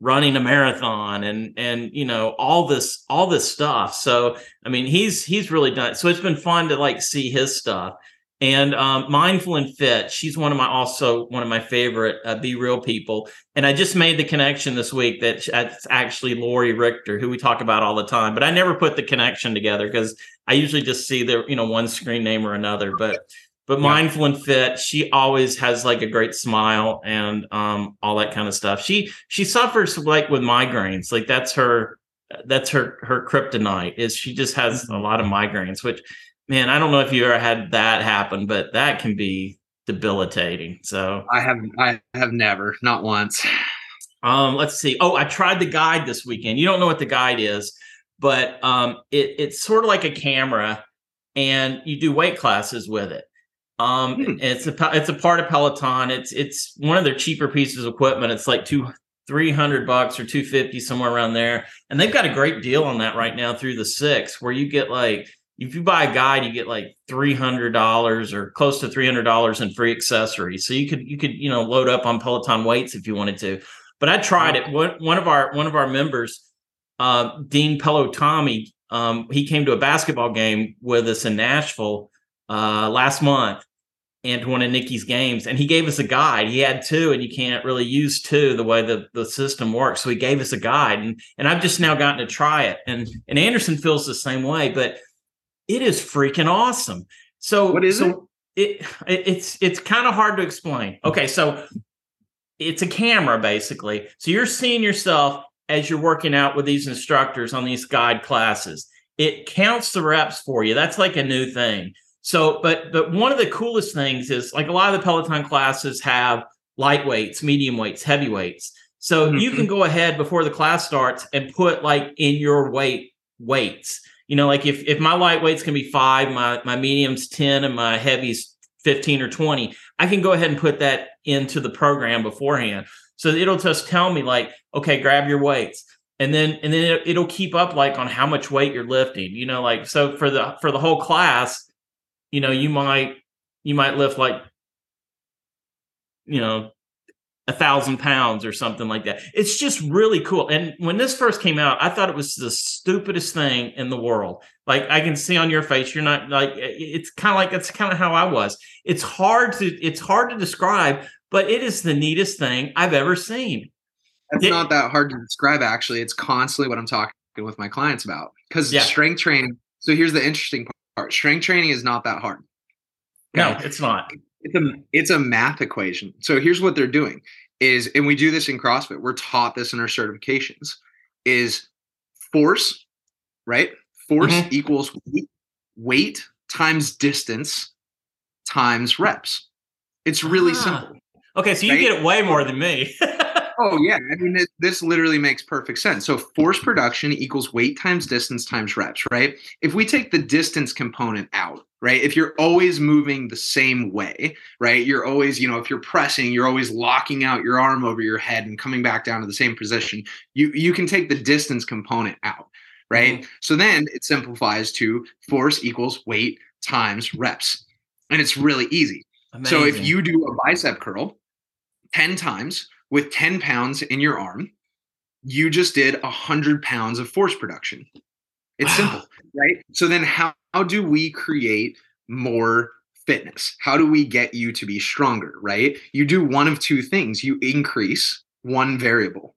running a marathon and and you know all this all this stuff so i mean he's he's really done it. so it's been fun to like see his stuff and um, mindful and fit she's one of my also one of my favorite uh, BeReal people and i just made the connection this week that it's actually lori richter who we talk about all the time but i never put the connection together because i usually just see the you know one screen name or another but but yeah. mindful and fit she always has like a great smile and um all that kind of stuff. She she suffers like with migraines. Like that's her that's her her kryptonite is she just has mm-hmm. a lot of migraines which man i don't know if you ever had that happen but that can be debilitating so. I have i have never not once. Um let's see. Oh i tried the guide this weekend. You don't know what the guide is but um it, it's sort of like a camera and you do weight classes with it um, hmm. it's a it's a part of Peloton. It's it's one of their cheaper pieces of equipment. It's like two three hundred bucks or two fifty somewhere around there, and they've got a great deal on that right now through the six, where you get like if you buy a guide, you get like three hundred dollars or close to three hundred dollars in free accessories. So you could you could you know load up on Peloton weights if you wanted to. But I tried it. One one of our one of our members, uh, Dean Pelotami, um, he came to a basketball game with us in Nashville uh, last month, and one of Nikki's games, and he gave us a guide. He had two, and you can't really use two the way the, the system works. So he gave us a guide, and and I've just now gotten to try it. And and Anderson feels the same way, but it is freaking awesome. So what is so it? it it's it's kind of hard to explain. Okay, so it's a camera basically. So you're seeing yourself as you're working out with these instructors on these guide classes. It counts the reps for you. That's like a new thing. So, but but one of the coolest things is like a lot of the Peloton classes have light weights, medium weights, heavy weights. So mm-hmm. you can go ahead before the class starts and put like in your weight weights. You know, like if if my light weights can be five, my my medium's 10, and my heavy's 15 or 20, I can go ahead and put that into the program beforehand. So it'll just tell me like, okay, grab your weights. And then and then it'll keep up like on how much weight you're lifting. You know, like so for the for the whole class, you know, you might you might lift like you know a thousand pounds or something like that. It's just really cool. And when this first came out, I thought it was the stupidest thing in the world. Like I can see on your face, you're not like it's kind of like that's kind of how I was. It's hard to it's hard to describe, but it is the neatest thing I've ever seen. It's it, not that hard to describe actually. It's constantly what I'm talking with my clients about because yeah. strength training. So here's the interesting part. Strength training is not that hard. Okay? No, it's not. It's a it's a math equation. So here's what they're doing is and we do this in CrossFit. We're taught this in our certifications is force, right? Force mm-hmm. equals weight, weight times distance times reps. It's really ah. simple. Okay, so you right? get it way more than me. oh yeah, I mean it, this literally makes perfect sense. So force production equals weight times distance times reps, right? If we take the distance component out, right? If you're always moving the same way, right? You're always, you know, if you're pressing, you're always locking out your arm over your head and coming back down to the same position. You you can take the distance component out, right? Mm-hmm. So then it simplifies to force equals weight times reps. And it's really easy. Amazing. So if you do a bicep curl 10 times with 10 pounds in your arm, you just did 100 pounds of force production. It's wow. simple, right? So then how, how do we create more fitness? How do we get you to be stronger, right? You do one of two things. You increase one variable.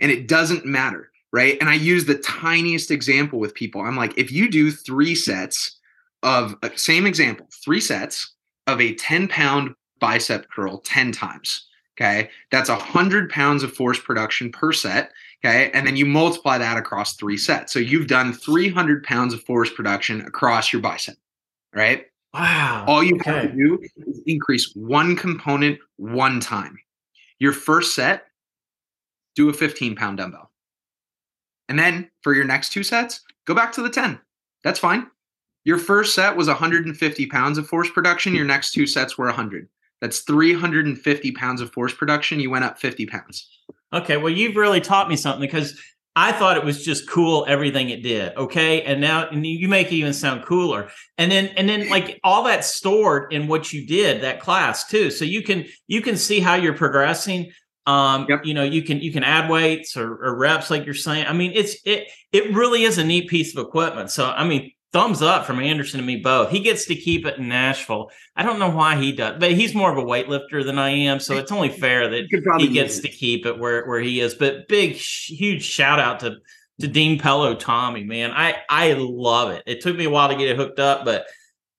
And it doesn't matter, right? And I use the tiniest example with people. I'm like, if you do 3 sets of uh, same example, 3 sets of a 10 pound bicep curl 10 times Okay. That's a 100 pounds of force production per set. Okay. And then you multiply that across three sets. So you've done 300 pounds of force production across your bicep. Right. Wow. All you okay. have to do is increase one component one time. Your first set, do a 15 pound dumbbell. And then for your next two sets, go back to the 10. That's fine. Your first set was 150 pounds of force production. Your next two sets were 100. That's 350 pounds of force production. You went up 50 pounds. Okay. Well, you've really taught me something because I thought it was just cool everything it did. Okay. And now and you make it even sound cooler. And then and then like all that stored in what you did, that class too. So you can you can see how you're progressing. Um, yep. you know, you can you can add weights or, or reps, like you're saying. I mean, it's it it really is a neat piece of equipment. So I mean, thumbs up from Anderson and me both. He gets to keep it in Nashville. I don't know why he does, but he's more of a weightlifter than I am, so it's only fair that he gets to keep it where where he is. But big, huge shout out to to Dean Pello, Tommy, man. I I love it. It took me a while to get it hooked up, but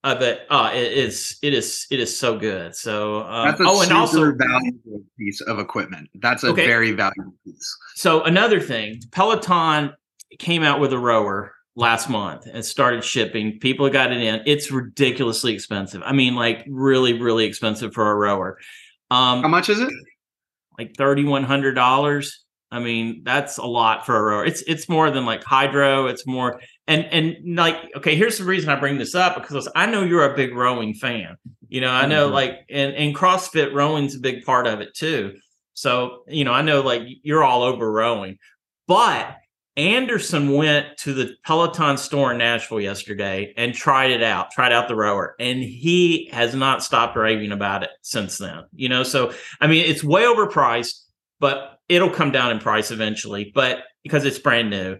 uh, but uh, it is it is it is so good. So that's a oh, and also valuable piece of equipment. That's a okay. very valuable piece. So another thing, Peloton came out with a rower last month and started shipping. People got it in. It's ridiculously expensive. I mean, like really, really expensive for a rower. Um, How much is it? Like thirty one hundred dollars. I mean, that's a lot for a rower. It's it's more than like Hydrow. It's more and and like okay, here's the reason I bring this up because I know you're a big rowing fan. You know, I know mm-hmm. like and and CrossFit rowing's a big part of it too. So you know, I know like you're all over rowing, but Anderson went to the Peloton store in Nashville yesterday and tried it out, tried out the rower, and he has not stopped raving about it since then. You know, so I mean, it's way overpriced, but it'll come down in price eventually. But because it's brand new,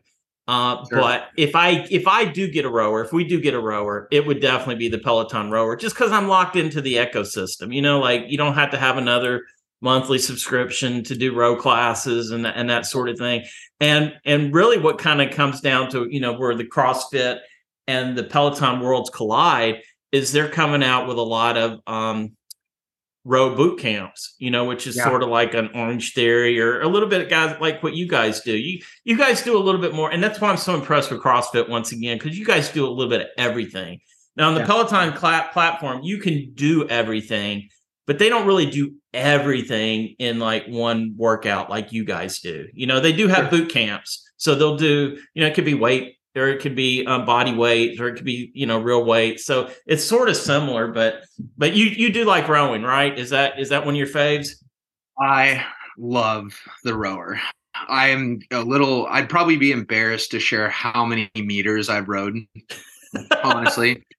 Uh, sure. But if I if I do get a rower, if we do get a rower, it would definitely be the Peloton rower, just because I'm locked into the ecosystem. You know, like you don't have to have another monthly subscription to do row classes and and that sort of thing. And and really, what kind of comes down to you know where the CrossFit and the Peloton worlds collide is they're coming out with a lot of um, row boot camps, you know, which is yeah. sort of like an Orangetheory or a little bit of guys like what you guys do. You you guys do a little bit more, and that's why I'm so impressed with CrossFit once again because you guys do a little bit of everything. Now on the yeah. Peloton cl- platform, you can do everything, but they don't really do everything in like one workout like you guys do. You know, they do have boot camps, so they'll do. You know, it could be weight or it could be um, body weight or it could be you know real weight. So it's sort of similar but but you you do like rowing right? Is that is that one of your faves? I love the rower. I'm a little i'd probably be embarrassed to share how many meters i've rowed honestly.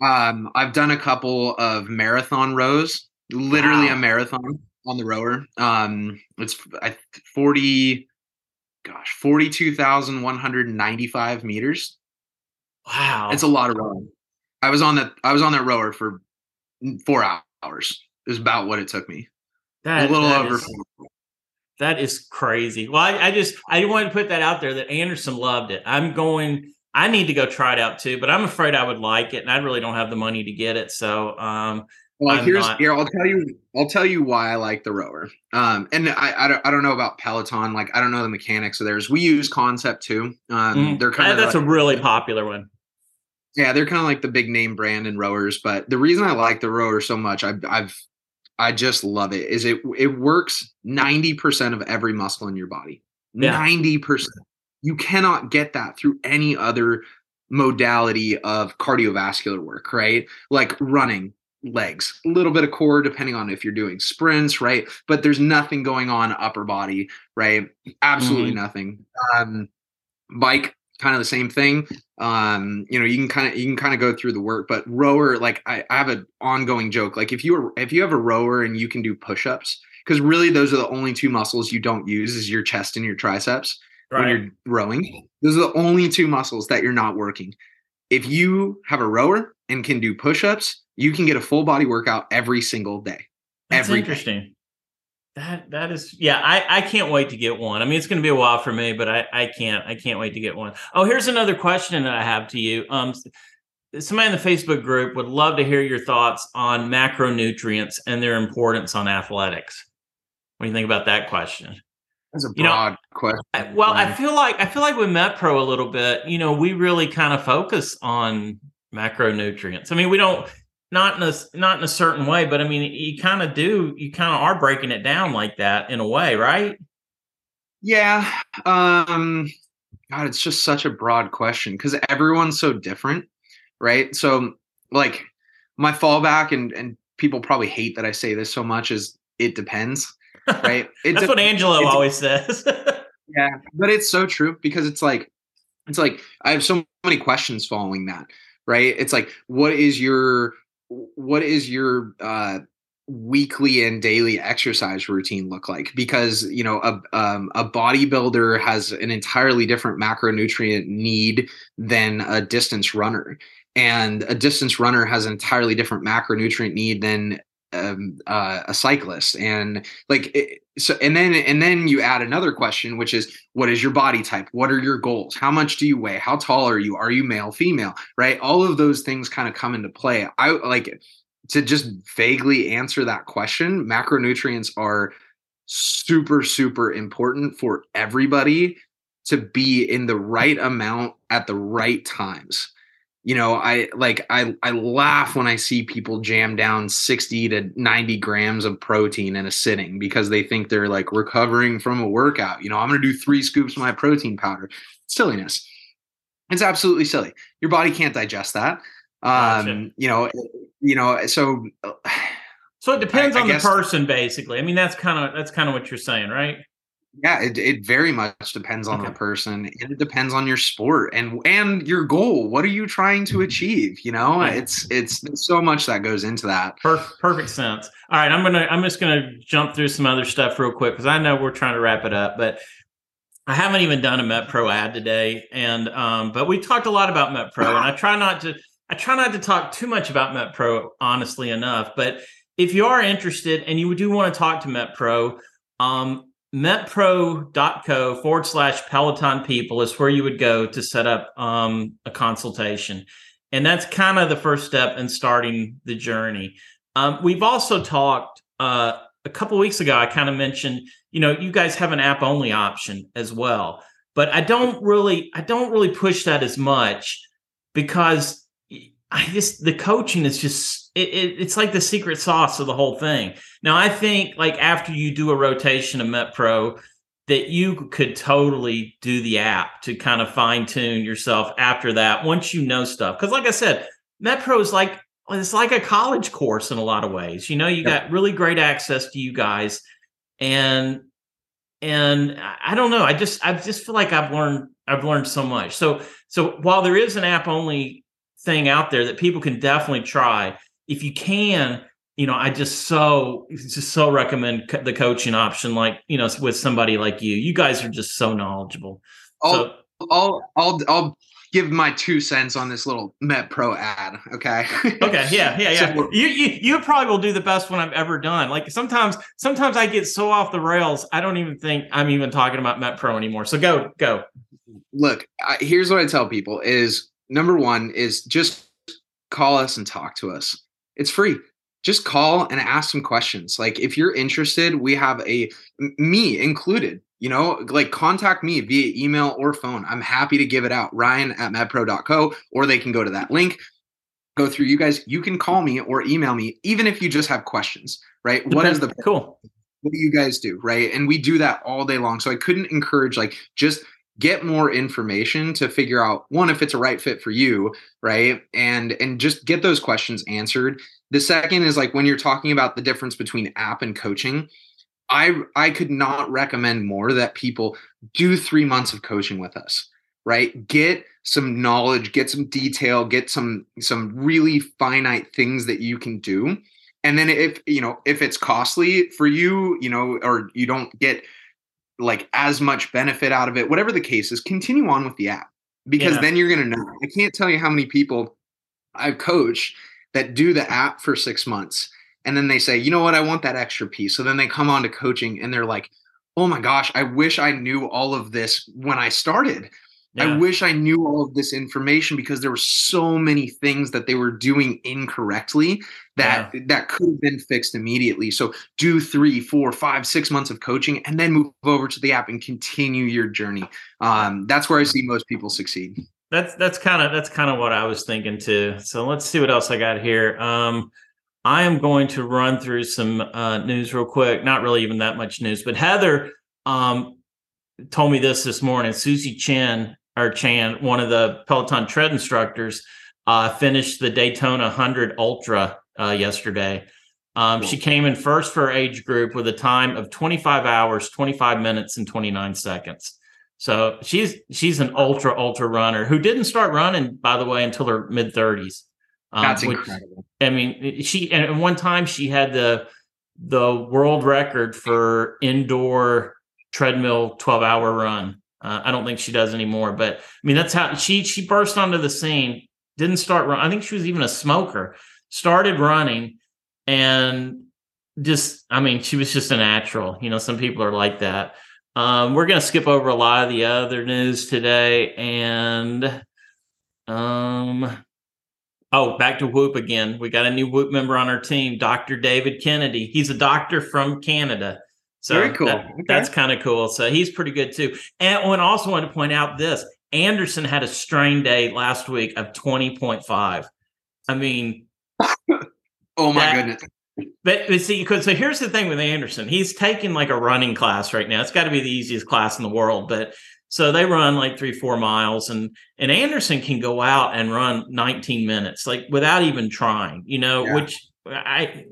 Um i've done a couple of marathon rows literally wow. a marathon on the rower um it's I, 40 gosh, 42,195 meters. Wow. It's a lot of rowing. I was on that I was on that rower for 4 hours. Is about what it took me. That, a little that over is, That is crazy. Well, I, I just I wanted to put that out there that Anderson loved it. I'm going I need to go try it out too, but I'm afraid I would like it and I really don't have the money to get it. So um well, I'm here's not... here. I'll tell you. I'll tell you why I like the rower. Um, and I, I don't, I don't know about Peloton. Like I don't know the mechanics of theirs. We use Concept2. Um, mm. they're kind of that's like, a really popular one. Yeah, they're kind of like the big name brand in rowers. But the reason I like the rower so much, I've, I've, I just love it. Is it? It works ninety percent of every muscle in your body. Ninety yeah. percent. You cannot get that through any other modality of cardiovascular work, right? Like running, legs, a little bit of core, depending on if you're doing sprints, right? But there's nothing going on upper body, right? Absolutely mm-hmm. nothing. Um, bike, kind of the same thing. Um, you know, you can kind of you can kind of go through the work, but rower, like I, I have an ongoing joke. Like if you are if you have a rower and you can do push-ups, because really those are the only two muscles you don't use is your chest and your triceps right. when you're rowing. Those are the only two muscles that you're not working. If you have a rower and can do push-ups, you can get a full body workout every single day. That's every interesting. Day. That that is yeah, I, I can't wait to get one. I mean, it's gonna be a while for me, but I, I can't I can't wait to get one. Oh, here's another question that I have to you. Um somebody in the Facebook group would love to hear your thoughts on macronutrients and their importance on athletics. What do you think about that question? That's a broad you know, question. I, well, I feel like I feel like with MetPro a little bit, you know, we really kind of focus on macronutrients. I mean, we don't not in a not in a certain way, but I mean, you kind of do. You kind of are breaking it down like that in a way, right? Yeah. Um, God, it's just such a broad question because everyone's so different, right? So, like, my fallback, and and people probably hate that I say this so much, is it depends, right? It That's de- what Angelo always says. yeah, but it's so true because it's like, it's like I have so many questions following that, right? It's like, what is your what is your uh, weekly and daily exercise routine look like? Because you know a um, a bodybuilder has an entirely different macronutrient need than a distance runner, and a distance runner has an entirely different macronutrient need than um, uh, a cyclist and like it, so and then and then you add another question which is what is your body type? What are your goals? How much do you weigh? How tall are you? Are you male female? Right? All of those things kind of come into play. I like to just vaguely answer that question macronutrients are super super important for everybody to be in the right amount at the right times you know i like i i laugh when i see people jam down 60 to 90 grams of protein in a sitting because they think they're like recovering from a workout. You know i'm going to do three scoops of my protein powder. Silliness. It's absolutely silly. Your body can't digest that. Gotcha. um you know you know so so it depends I, on I the person basically. I mean that's kind of that's kind of what you're saying right yeah, it, it very much depends on okay. the person and it depends on your sport and and your goal. What are you trying to mm-hmm. achieve? You know, it's it's so much that goes into that. Perfect, perfect sense. All right, I'm gonna I'm just gonna jump through some other stuff real quick because I know we're trying to wrap it up, but I haven't even done a MetPro ad today, and um, but we talked a lot about MetPro, and I try not to I try not to talk too much about MetPro, honestly enough. But if you are interested and you do want to talk to MetPro, um, metpro.co forward slash Peloton people is where you would go to set up um, a consultation. And that's kind of the first step in starting the journey. Um, we've also talked uh, a couple weeks ago, I kind of mentioned, you know, you guys have an app only option as well. But I don't really, I don't really push that as much because I just the coaching is just it, it, it's like the secret sauce of the whole thing. Now I think like after you do a rotation of MetPro, that you could totally do the app to kind of fine tune yourself after that once you know stuff. Because like I said, MetPro is like it's like a college course in a lot of ways. You know, you got really great access to you guys, and and I don't know. I just I just feel like I've learned I've learned so much. So so while there is an app only thing out there that people can definitely try. If you can, you know, I just so just so recommend the coaching option. Like you know, with somebody like you, you guys are just so knowledgeable. I'll so, I'll I'll I'll give my two cents on this little MetPro ad. Okay. okay. Yeah. Yeah. Yeah. So, you, you you probably will do the best one I've ever done. Like sometimes sometimes I get so off the rails, I don't even think I'm even talking about MetPro anymore. So go go. Look, I, here's what I tell people: is number one is just call us and talk to us. It's free. Just call and ask some questions. Like if you're interested, we have a me included, you know, like contact me via email or phone. I'm happy to give it out. Ryan at metpro.co, or they can go to that link, go through you guys. You can call me or email me, even if you just have questions, right? What is the cool? What do you guys do? Right. And we do that all day long. So I couldn't encourage like just get more information to figure out one if it's a right fit for you right? And and just get those questions answered. The second is like when you're talking about the difference between app and coaching i i could not recommend more that people do 3 months of coaching with us right? Get some knowledge get some detail get some some really finite things that you can do. And then if you know if it's costly for you you know or you don't get like as much benefit out of it, whatever the case is, continue on with the app because yeah. then you're going to know. I can't tell you how many people I've coached that do the app for six months and then they say, you know what, I want that extra piece. So then they come on to coaching and they're like, oh my gosh, I wish I knew all of this when I started. Yeah. I wish I knew all of this information because there were so many things that they were doing incorrectly that yeah. that could have been fixed immediately. So do three, four, five, six months of coaching and then move over to the app and continue your journey. Um, that's where I see most people succeed. That's that's kind of that's kind of what I was thinking too. So let's see what else I got here. Um, I am going to run through some uh, news real quick. Not really even that much news, but Heather um, told me this this morning. Susie Chen or Chan, one of the Peloton tread instructors, uh, finished the Daytona 100 Ultra uh, yesterday. Um, She came in first for her age group with a time of 25 hours, 25 minutes, and 29 seconds. So she's she's an ultra ultra runner who didn't start running, by the way, until her mid 30s. Um, That's which, incredible. I mean, she and one time she had the the world record for indoor treadmill 12 hour run. Uh, I don't think she does anymore, but I mean that's how she she burst onto the scene. Didn't start run. I think she was even a smoker. Started running, and just I mean she was just a natural. You know, some people are like that. Um, we're gonna skip over a lot of the other news today, and um, oh, back to Whoop again. We got a new Whoop member on our team, Dr. David Kennedy. He's a doctor from Canada. So Very cool. That, okay. That's kind of cool. So he's pretty good too. And oh, I also want to point out this Anderson had a strain day last week of 20.5. I mean, oh my that, goodness. But, but see, so here's the thing with Anderson. He's taking like a running class right now. It's got to be the easiest class in the world. But so they run like three, four miles, and and Anderson can go out and run 19 minutes, like without even trying, you know, yeah. which I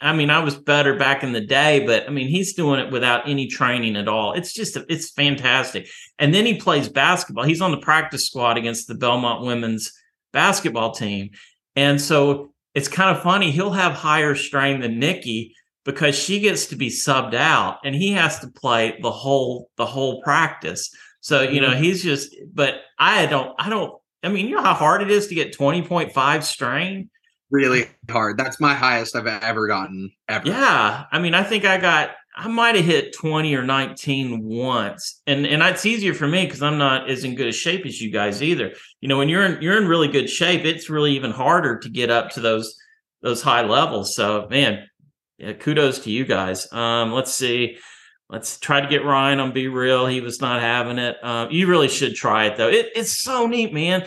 I mean, I was better back in the day, but I mean, he's doing it without any training at all. It's just, it's fantastic. And then he plays basketball. He's on the practice squad against the Belmont women's basketball team. And so it's kind of funny. He'll have higher strain than Nikki, because she gets to be subbed out and he has to play the whole the whole practice. So, you know, mm-hmm. he's just but I don't I don't I mean, you know how hard it is to get 20.5 strain? Really hard. That's my highest I've ever gotten ever. Yeah. I mean, I think I got I might have hit 20 or 19 once. And and it's easier for me because I'm not as in good a shape as you guys either. You know, when you're in you're in really good shape, it's really even harder to get up to those those high levels. So man, yeah, kudos to you guys. Um, let's see. Let's try to get Ryan on BeReal. He was not having it. Um, you really should try it though. It, it's so neat, man.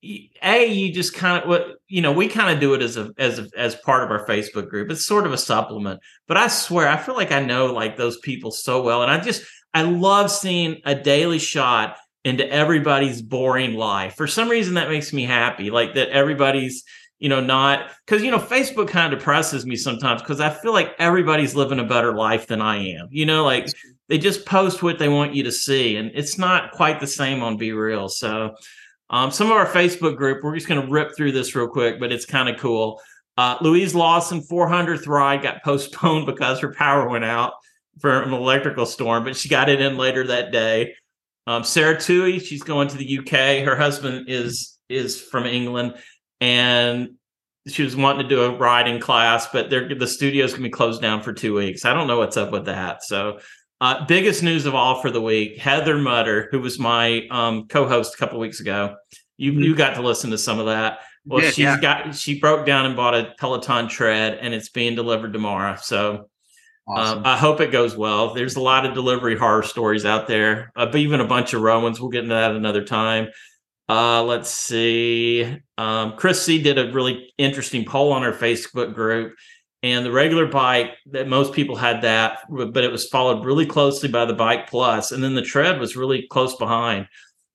A, you just kind of what you know. We kind of do it as a as a, as part of our Facebook group. It's sort of a supplement. But I swear, I feel like I know like those people so well, and I just I love seeing a daily shot into everybody's boring life. For some reason, that makes me happy. Like that everybody's you know, not because you know, Facebook kind of depresses me sometimes because I feel like everybody's living a better life than I am. You know, like they just post what they want you to see, and it's not quite the same on BeReal So, um, some of our Facebook group, we're just going to rip through this real quick, but it's kind of cool. Uh, Louise Lawson 400th ride got postponed because her power went out for an electrical storm, but she got it in later that day. Um, Sarah Tui, she's going to the UK. Her husband is is from England and she was wanting to do a riding class, but the studio's gonna be closed down for two weeks. I don't know what's up with that. So, uh, biggest news of all for the week: Heather Mutter, who was my um, co-host a couple weeks ago. You mm-hmm. you got to listen to some of that. Well, she's yeah. got she broke down and bought a Peloton tread, and it's being delivered tomorrow. So. Um, awesome. I hope it goes well. There's a lot of delivery horror stories out there, uh, but even a bunch of Romans. We'll get into that another time. Uh, let's see. Um, Chris C did a really interesting poll on her Facebook group, and the regular bike that most people had that, but it was followed really closely by the bike plus, and then the tread was really close behind.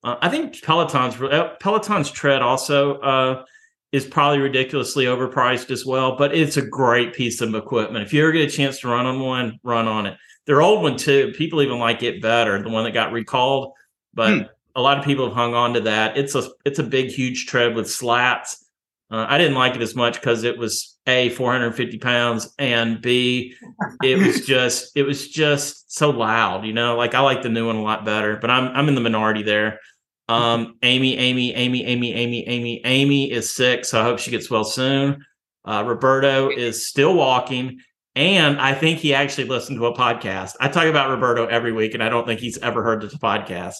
Uh, I think Peloton's uh, Peloton's tread also uh, is probably ridiculously overpriced as well, but it's a great piece of equipment. If you ever get a chance to run on one, run on it. Their old one too. People even like it better, the one that got recalled. But hmm a lot of people have hung on to that. It's a it's a big, huge tread with slats. Uh, I didn't like it as much because it was a 450 pounds and b it was just it was just so loud. You know, like I like the new one a lot better, but I'm I'm in the minority there. Um, Amy, Amy, Amy, Amy, Amy, Amy, Amy is sick, so I hope she gets well soon. Uh, Roberto is still walking. And I think he actually listened to a podcast. I talk about Roberto every week, and I don't think he's ever heard the podcast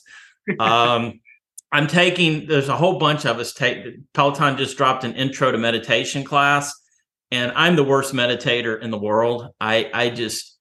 um, I'm taking. There's a whole bunch of us take. Peloton just dropped an intro to meditation class, and I'm the worst meditator in the world. I I just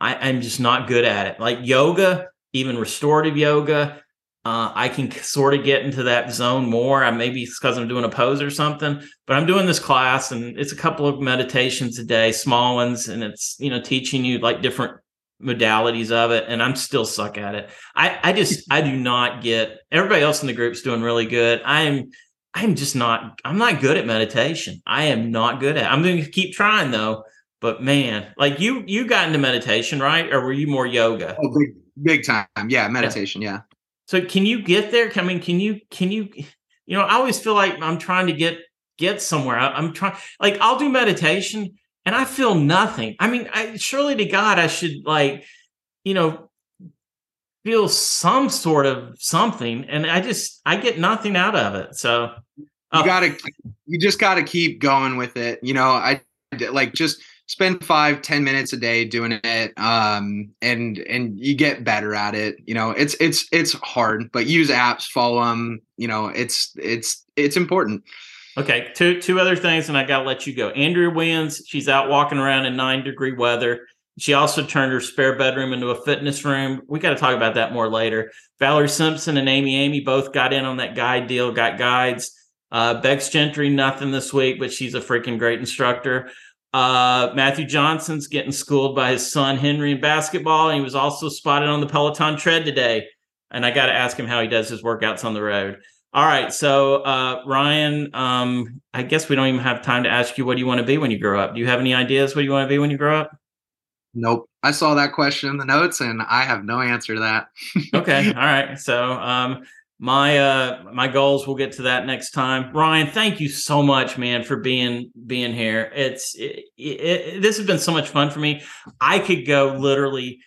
I, I'm just not good at it. Like yoga, even restorative yoga. Uh, I can sort of get into that zone more. I maybe it's because I'm doing a pose or something, but I'm doing this class and it's a couple of meditations a day, small ones, and it's you know teaching you like different modalities of it and i'm still suck at it i i just i do not get everybody else in the group's doing really good i'm i'm just not i'm not good at meditation i am not good at it. i'm going to keep trying though but man like you you got into meditation right or were you more yoga oh big big time yeah meditation yeah, yeah. so can you get there i mean can you can you you know i always feel like i'm trying to get get somewhere I, i'm trying like i'll do meditation and I feel nothing. I mean, I, surely to God, I should like, you know, feel some sort of something, and I just I get nothing out of it. So you uh, gotta, you just gotta keep going with it. You know, I like just spend five ten minutes a day doing it um and and you get better at it you know it's it's it's hard but use apps follow them you know it's it's it's important Okay, two two other things, and I got to let you go. Andrea wins she's out walking around in nine degree weather. She also turned her spare bedroom into a fitness room. We got to talk about that more later. Valerie Simpson and Amy Amy both got in on that guide deal, got guides. Uh, Becs Gentry, nothing this week, but she's a freaking great instructor. Uh, Matthew Johnson's getting schooled by his son Henry in basketball, and he was also spotted on the Peloton tread today. And I got to ask him how he does his workouts on the road. All right. So, uh, Ryan, um, I guess we don't even have time to ask you what do you want to be when you grow up. Do you have any ideas what you want to be when you grow up? Nope. I saw that question in the notes and I have no answer to that. okay. All right. So, um, my uh my goals we'll get to that next time. Ryan thank you so much man for being being here. It's it, it, this has been so much fun for me. I could go literally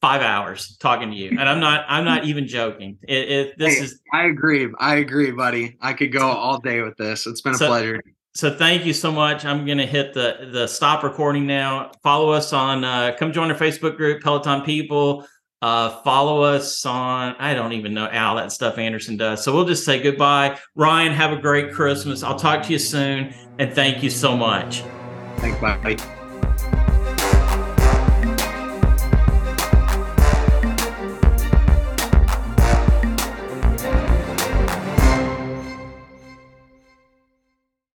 five hours talking to you and i'm not i'm not even joking. It, this hey, is i agree i agree buddy. I could go all day with this. It's been a so, pleasure. so thank you so much. I'm gonna hit the the stop recording now. Follow us on uh come join our facebook group peloton people uh, follow us on, I don't even know all that stuff Anderson does. So we'll just say goodbye. Ryan, have a great Christmas. I'll talk to you soon. And thank you so much. Thanks.